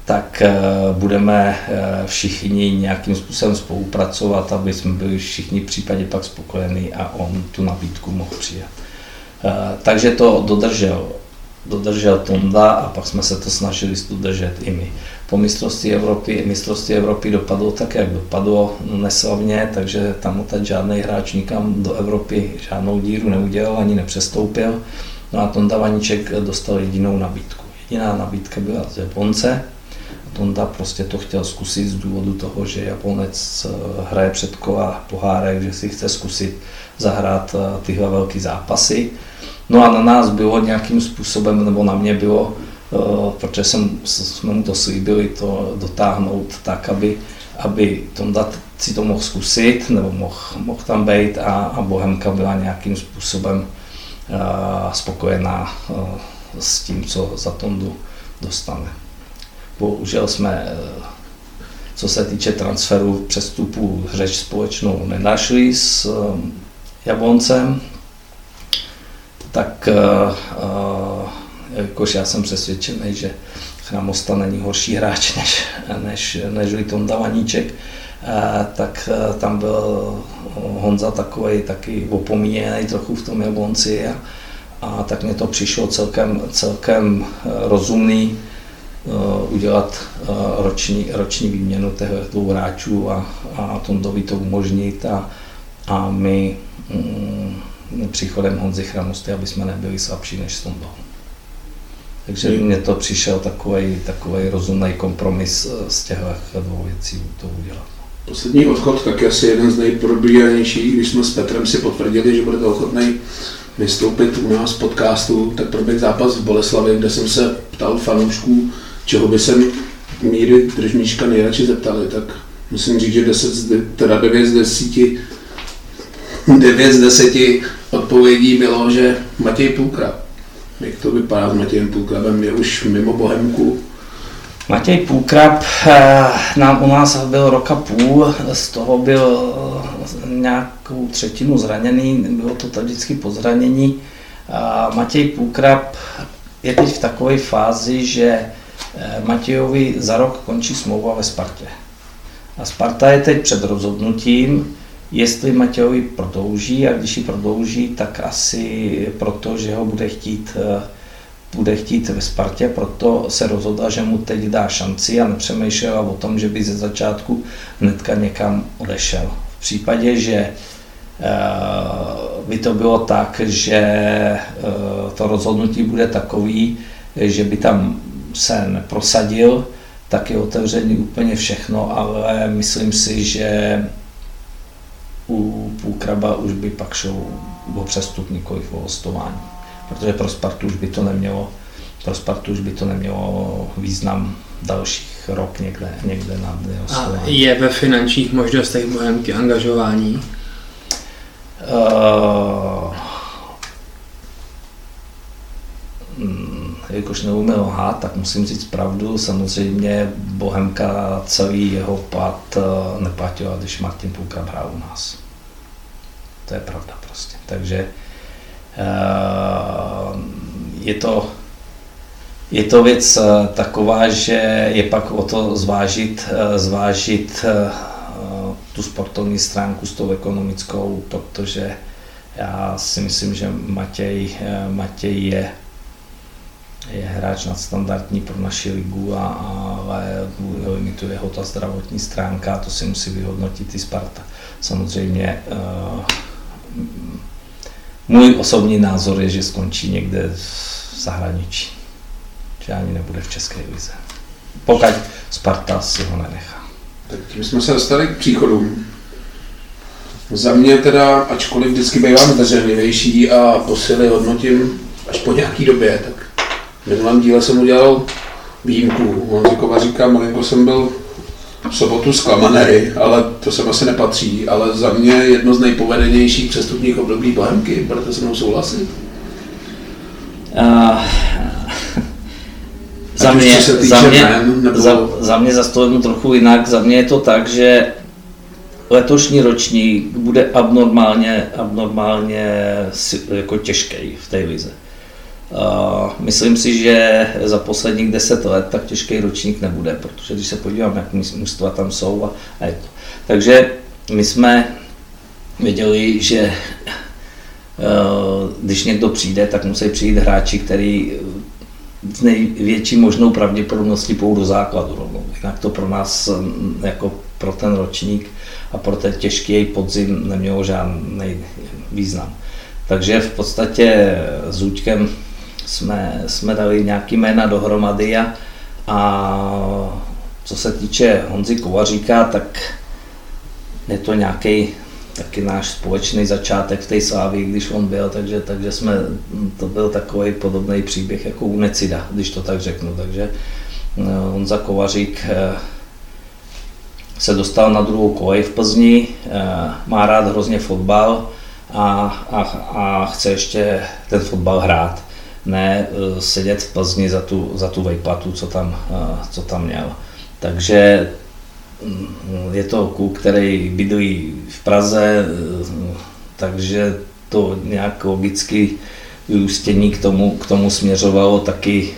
tak eh, budeme eh, všichni nějakým způsobem spolupracovat, aby jsme byli všichni v případě pak spokojení a on tu nabídku mohl přijet. Eh, takže to dodržel, dodržel Tonda a pak jsme se to snažili dodržet i my. Po mistrovství Evropy, mistrovství Evropy dopadlo tak, jak dopadlo neslavně, takže tam teď žádný hráč nikam do Evropy žádnou díru neudělal, ani nepřestoupil. No a Tonda Vaníček dostal jedinou nabídku. Jediná nabídka byla z Japonce, Tonda prostě to chtěl zkusit z důvodu toho, že Japonec eh, hraje před kola pohárek, že si chce zkusit zahrát eh, tyhle velké zápasy. No a na nás bylo nějakým způsobem, nebo na mě bylo, protože jsem, jsme mu to slíbili, to dotáhnout tak, aby, aby Tonda si to mohl zkusit, nebo mohl, mohl tam být a, a Bohemka byla nějakým způsobem spokojená s tím, co za Tondu dostane. Bohužel jsme, eh, co se týče transferu přestupů, řeč společnou nenašli s eh, Jaboncem, tak eh, jakož já jsem přesvědčený, že Chramosta není horší hráč než, než, než Liton Davaníček, tak tam byl Honza takový taky opomíjený trochu v tom Jablonci a, a tak mě to přišlo celkem, celkem rozumný Eh, udělat eh, roční, roční výměnu těchto hráčů a, a Tondovi to umožnit a, a my mm, příchodem Honzy Chramosty, aby jsme nebyli slabší než Tondou. Takže hmm. mně to přišel takový, takový rozumný kompromis eh, z těch dvou věcí to udělat. Poslední odchod, tak asi jeden z nejprobíhanějších, když jsme s Petrem si potvrdili, že budete ochotný vystoupit u nás podcastu, tak proběh zápas v Boleslavi, kde jsem se ptal fanoušků, čeho by se míry držmíčka nejradši zeptali, tak musím říct, že 10 z, teda 9 z 10, 9 z 10 odpovědí bylo, že Matěj Půlkrab. Jak to vypadá s Matějem Půlkrabem, je už mimo Bohemku. Matěj Půlkrab eh, nám u nás byl roka půl, z toho byl eh, nějakou třetinu zraněný, bylo to vždycky po zranění. Matěj Půlkrab je teď v takové fázi, že Eh, Matějovi za rok končí smlouva ve Spartě. A Sparta je teď před rozhodnutím, jestli Matějovi prodlouží a když ji prodlouží, tak asi proto, že ho bude chtít, eh, bude chtít ve Spartě, proto se rozhodla, že mu teď dá šanci a nepřemýšlela o tom, že by ze začátku hnedka někam odešel. V případě, že eh, by to bylo tak, že eh, to rozhodnutí bude takový, že by tam se neprosadil, tak je otevřený úplně všechno, ale myslím si, že u Půkraba už by pak šel o přestup nikoli o hostování. Protože pro Spartu už by to nemělo, pro Spartu už by to nemělo význam dalších rok někde, někde na A je ve finančních možnostech Bohemky angažování? Uh, jakož neumím lhát, tak musím říct pravdu. Samozřejmě Bohemka celý jeho pad eh, neplatila, když Martin Půlka hrál u nás. To je pravda prostě. Takže eh, je to, je to věc eh, taková, že je pak o to zvážit, zvážit tu sportovní stránku s tou ekonomickou, protože já si myslím, že Matěj, Matěj je je hráč nadstandardní pro naši ligu, a, ale limituje ho ta zdravotní stránka a to si musí vyhodnotit i Sparta. Samozřejmě uh, můj osobní názor je, že skončí někde v zahraničí, že ani nebude v České lize. Pokud Sparta si ho nenechá. Tak tím jsme se dostali k příchodům. Za mě teda, ačkoliv vždycky bývám zdrženlivější a posily hodnotím až po nějaký době, tak v minulém díle jsem udělal výjimku. On Kovaříka, říká, malinko jsem byl v sobotu zklamaný, ale to se asi nepatří. Ale za mě jedno z nejpovedenějších přestupních období Bohemky. Budete se mnou souhlasit? Uh, za mě, za, mě, men, nebo... za, za mě za to trochu jinak. Za mě je to tak, že letošní ročník bude abnormálně, abnormálně jako těžký v té lize. Myslím si, že za posledních deset let tak těžký ročník nebude, protože když se podívám, jak mužstva tam jsou a, a je to. Takže my jsme věděli, že eh, když někdo přijde, tak musí přijít hráči, který s největší možnou pravděpodobností půjdou do základu. Jinak to pro nás, jako pro ten ročník a pro ten těžký podzim nemělo žádný význam. Takže v podstatě s Účkem jsme, jsme dali nějaký jména dohromady a, a co se týče Honzy Kovaříka, tak je to nějaký taky náš společný začátek v té slávě, když on byl, takže, takže jsme, to byl takový podobný příběh jako u Necida, když to tak řeknu. Takže eh, Honza Kovařík eh, se dostal na druhou kolej v Plzni, eh, má rád hrozně fotbal a, a, a chce ještě ten fotbal hrát ne eh, sedět v Plzni za tu, za tu vejplatu, co tam, eh, co tam měl. Takže mm, je to kluk, který bydlí v Praze, eh, takže to nějak logicky vyústění k tomu, k tomu směřovalo taky,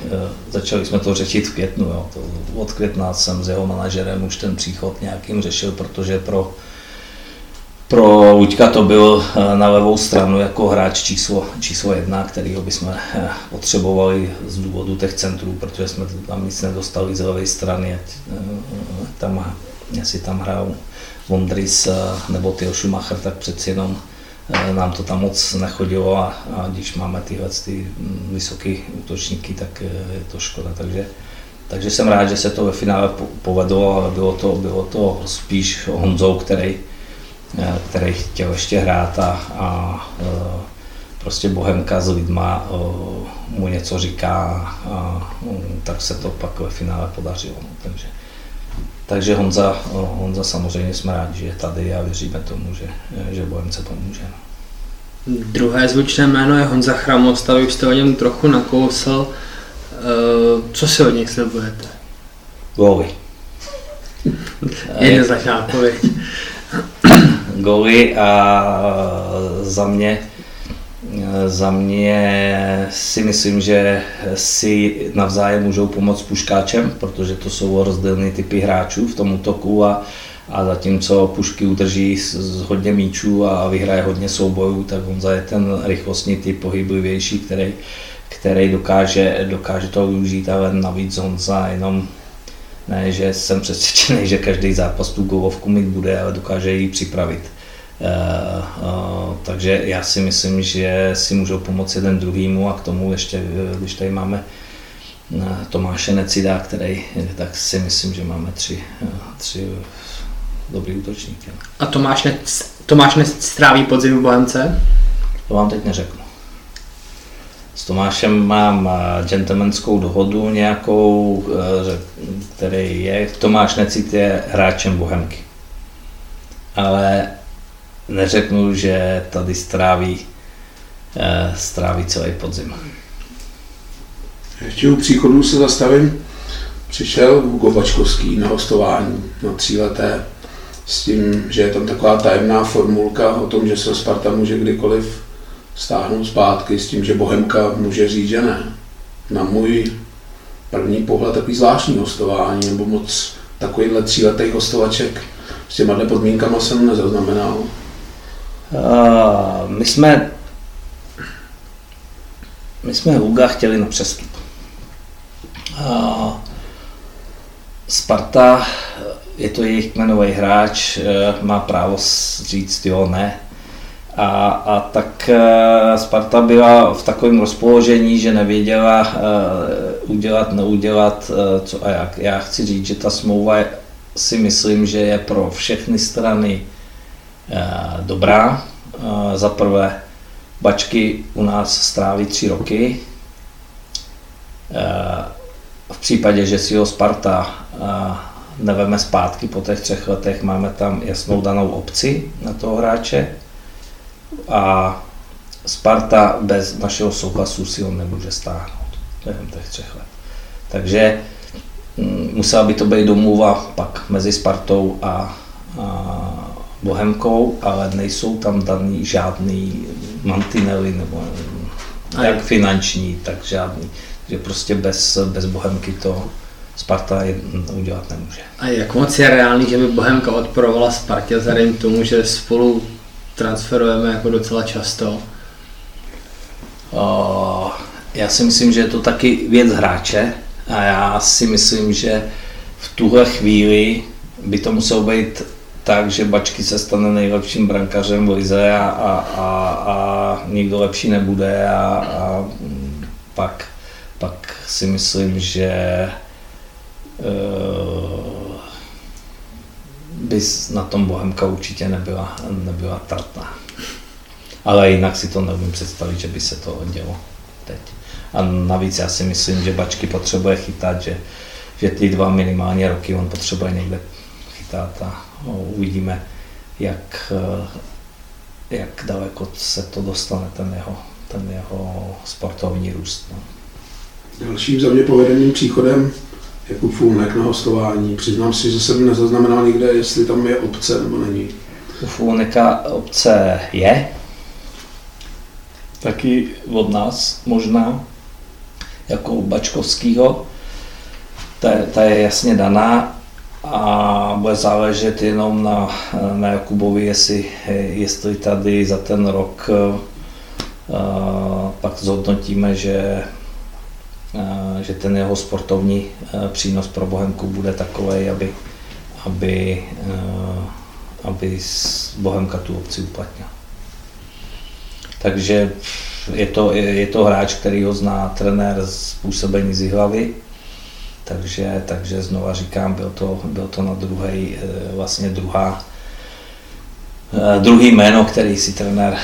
začali jsme to řešit v květnu. Jo. To, od května jsem s jeho manažerem už ten příchod nějakým řešil, protože pro pro Luďka to byl eh, na levou stranu jako hráč číslo, číslo jedna, kterýho bychom eh, potřebovali z důvodu těch centrů, protože jsme tam nic nedostali z levé strany. Eh, tam, jestli tam hrál Vondris nebo Theo Schumacher, tak přeci jenom nám to tam moc nechodilo a, a když máme tyhle ty hm, vysoké útočníky, tak je to škoda. Takže, takže jsem rád, že se to ve finále povedlo, ale bylo to, bylo to spíš Honzou, který který chtěl ještě hrát a, a eh, prostě Bohemka s lidma eh, mu něco říká a mm, tak se to pak ve finále podařilo. No, takže, takže Honza, Honza samozřejmě jsme rádi, že je tady a věříme tomu, že, že Bohemce pomůže. No. Druhé zvučné jméno je Honza Chramosta, vy už jste o něm trochu nakousl. Co si od něj slibujete? Góly. Jednoznačná odpověď góly a za mě za mě si myslím, že si navzájem můžou pomoct puškáčem, protože to jsou rozdílné typy hráčů v tom útoku a, A zatímco Pušky udrží z, z hodně míčů a vyhraje hodně soubojů, tak Honza je ten rychlostní typ pohyblivější, který, který dokáže, dokáže to využít, ale navíc Honza jenom ne, že jsem přesvědčený, že každý zápas tu golovku mít bude, ale dokáže ji připravit. Uh, uh, takže já si myslím, že si můžou pomoct jeden druhýmu a k tomu ještě, když tady máme Tomáše Necida, který, tak si myslím, že máme tři, tři dobrý útočníky. A Tomáš, ne, Tomáš nestráví podzim v Bohemce? To vám teď neřeknu. S Tomášem mám gentlemanskou dohodu nějakou, který je, Tomáš Necit je hráčem Bohemky. Ale neřeknu, že tady stráví, stráví celý podzim. Ještě u příchodu se zastavím. Přišel Gobačkovský na hostování na tříleté s tím, že je tam taková tajemná formulka o tom, že se Sparta může kdykoliv stáhnout zpátky s tím, že Bohemka může říct, že ne. Na můj první pohled takový zvláštní hostování, nebo moc takovýhle tříletý hostovaček s těma podmínkama jsem nezaznamenal. Uh, my jsme my jsme Huga chtěli na přestup. Sparta, je to jejich kmenový hráč, má právo říct jo, ne. A, a tak eh, Sparta byla v takovém rozpoložení, že nevěděla uh, udělat, neudělat, uh, co a jak. Já chci říct, že ta smlouva si myslím, že je pro všechny strany dobrá. Za prvé, Bačky u nás stráví tři roky. V případě, že si ho Sparta neveme zpátky po těch třech letech, máme tam jasnou danou opci na toho hráče a Sparta bez našeho souhlasu si ho nemůže stáhnout během těch třech let. Takže mm, musela by to být domluva pak mezi Spartou a, a Bohemkou, ale nejsou tam daný žádný mantinely nebo jak finanční, tak žádný že prostě bez, bez Bohemky to Sparta udělat nemůže. A jak moc je reálný, že by Bohemka odporovala Spartě vzhledem tomu, že spolu transferujeme jako docela často? Já si myslím, že je to taky věc hráče a já si myslím, že v tuhle chvíli by to muselo být tak, že Bačky se stane nejlepším brankařem v lize a, a, a, a nikdo lepší nebude a, a pak pak si myslím, že uh, bys na tom Bohemka určitě nebyla, nebyla tratná. Ale jinak si to nevím představit, že by se to dělo teď. A navíc já si myslím, že Bačky potřebuje chytat, že, že ty dva minimálně roky on potřebuje někde chytat a no, uvidíme, jak, eh, jak daleko se to dostane, ten jeho, ten jeho sportovní růst. No. Dalším za mě povedeným příchodem Jakub Fulnek na hostování. Přiznám si, že jsem nezaznamenal nikde, jestli tam je obce nebo není. U Fulneka obce je, taky od nás možná, jako u Bačkovského. Ta, ta je jasně daná a bude záležet jenom na, na Jakubovi, jestli, jestli tady za ten rok uh, pak zhodnotíme, že Eh, že ten jeho sportovní eh, přínos pro Bohemku bude takový, aby, aby, eh, aby Bohemka tu opci uplatnila. Takže je to, je, je to hráč, který ho zná trenér z působení z hlavy, takže, takže znova říkám, byl to, byl to na druhý, vlastně druhá, druhý jméno, který si trenér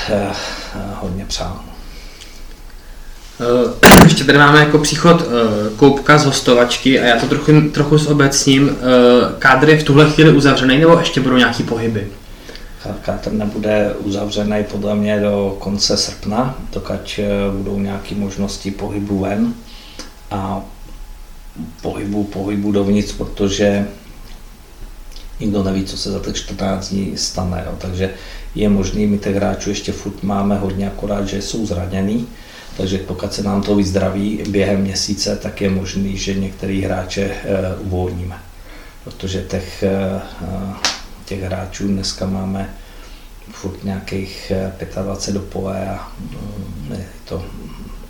hodně přál. Eh, ještě tady máme jako příchod eh, koupka z hostovačky a já to trochu, trochu s obecním. Eh, kádr je v tuhle chvíli uzavřený nebo ještě budou nějaký pohyby? Kádr nebude uzavřený podle mě do konce srpna, dokud budou nějaké možnosti pohybu ven a pohybu, pohybu dovnitř, protože nikdo neví, co se za těch 14 dní stane. Jo. Takže je možný, my těch hráčů ještě furt máme hodně, akorát, že jsou zraněný takže pokud se nám to vyzdraví během měsíce, tak je možný, že některý hráče uh, uvolníme. Protože těch, uh, těch hráčů dneska máme furt nějakých 25 do pole a je to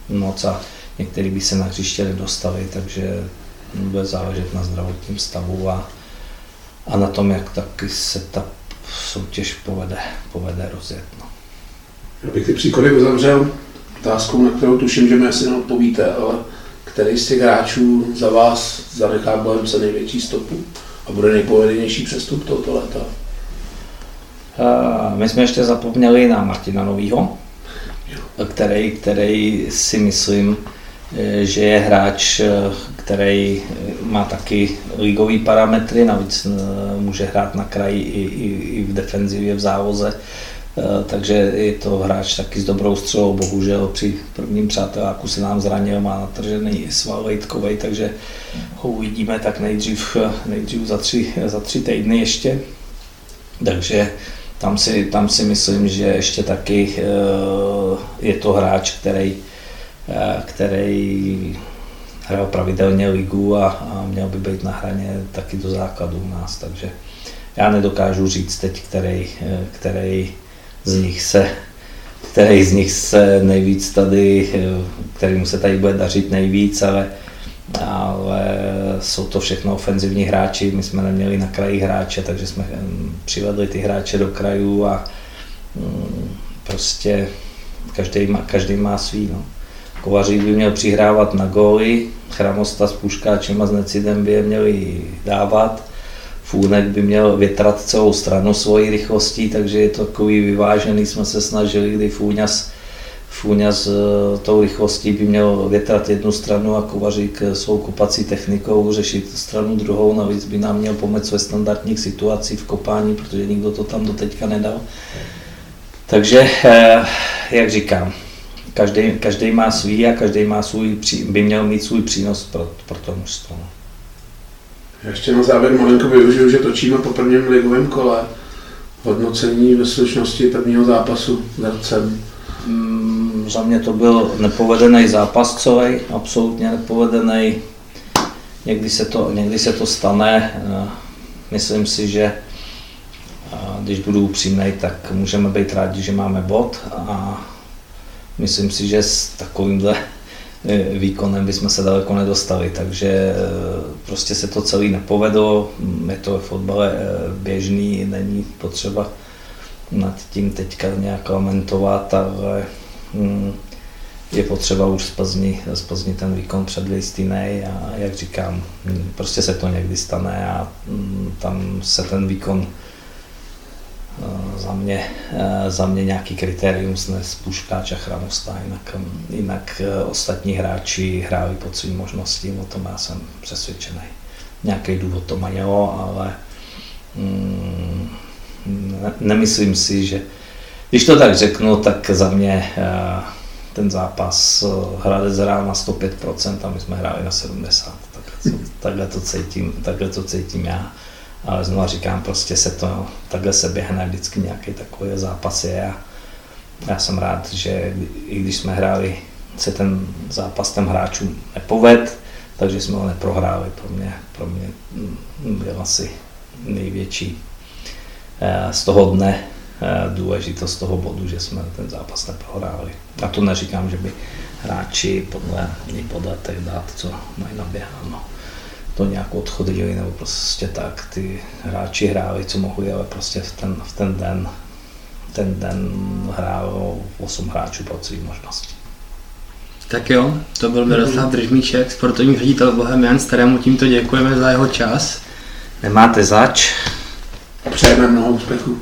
moc a některý by se na hřiště nedostali, takže bude záležet na zdravotním stavu a, a na tom, jak taky se ta soutěž povede, povede rozjet. No. Já bych ty příklady uzavřel otázkou, na kterou tuším, že mi asi neodpovíte, ale který z těch hráčů za vás zanechá se největší stopu a bude nejpovedenější přestup tohoto léta? My jsme ještě zapomněli na Martina Novýho, který, který si myslím, eh, že je hráč, eh, který má taky ligový parametry, navíc eh, může hrát na kraji i, i, i v defenzivě v závoze, takže je to hráč taky s dobrou střelou, bohužel při prvním přáteláku se nám zranil, má natržený sval lejtkovej, takže ho uvidíme tak nejdřív, nejdřív za, tři, za tři týdny ještě. Takže tam si, tam si myslím, že ještě taky eh, je to hráč, který, eh, který hrál pravidelně ligu a, a měl by být na hraně taky do základu u nás, takže já nedokážu říct teď, který, eh, který z nich se který z nich se nejvíc tady, kterým se tady bude dařit nejvíc, ale ale jsou to všechno ofenzivní hráči, my jsme neměli na kraji hráče, takže jsme přivedli ty hráče do krajů a mm, prostě každý má, každý má svý. No. Kovařík by měl přihrávat na góly, Chramosta s Puškáčem a s Necidem by je měli dávat, Fůnek by měl větrat celou stranu svojí rychlostí, takže je to takový vyvážený, jsme se snažili, kdy Fůňas Fůňa s eh, tou rychlostí by měl větrat jednu stranu a Kovařík svou kopací technikou řešit stranu druhou. Navíc by nám měl pomoct ve standardních situacích v kopání, protože nikdo to tam doteďka nedal. Takže, eh, jak říkám, každý, každý má svý a každý má svůj, by měl mít svůj přínos pro, pro to mužstvo. No. Ještě na závěr malinko využiju, že točíme po prvním ligovém kole hodnocení ve slušnosti prvního zápasu s Hradcem. Mm, za mě to byl nepovedený zápas celý, absolutně nepovedený. Někdy se to, někdy se to stane. Eh, myslím si, že eh, když budu upřímný, tak můžeme být rádi, že máme bod a myslím si, že s takovýmhle výkonem bychom se daleko nedostali, takže prostě se to celý nepovedlo, je to v fotbale běžný, není potřeba nad tím teďka nějak lamentovat, ale hm, je potřeba už z ten výkon předvíst jiný a jak říkám, prostě se to někdy stane a hm, tam se ten výkon za mě, eh, za mě nějaký kritérium z Puškáč a Chramosta, jinak, jinak eh, ostatní hráči hráli pod svým možností, o tom já jsem přesvědčený. Nějaký důvod to mělo, ale mm, nemyslím si, že když to tak řeknu, tak za mě eh, ten zápas eh, Hradec hrál na 105% a my jsme hráli na 70%. Takhle, takhle, to cítím, takhle to cítím já. Ale znovu říkám, prostě se to, takhle se běhne vždycky nějaký takový zápas je a já jsem rád, že i když jsme hráli, se ten zápas těm hráčům nepoved, takže jsme ho neprohráli. Pro mě, pro mě mm, byl asi největší Eh, z toho dne eh, důležitost toho bodu, že jsme ten zápas neprohráli. A to neříkám, že by hráči podle, podle těch dát, co mají naběháno, to nějak odchodili, nebo prostě tak. Ty hráči hráli, co mohli, ale prostě v ten, v ten den ten den hrálo 8 hráčů pod svým možností. Tak jo, to byl Miroslav Držmíček, sportovní ředitel Bohemian, starému tímto děkujeme za jeho čas. Nemáte zač. Přejeme mnoho úspěchů.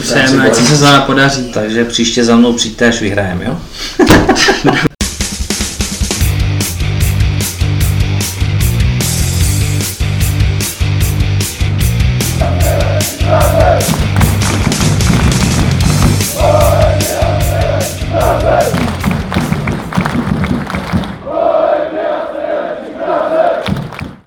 Přejeme, ať se se podaří. Takže příště za mnou přijďte, až vyhrajeme, jo?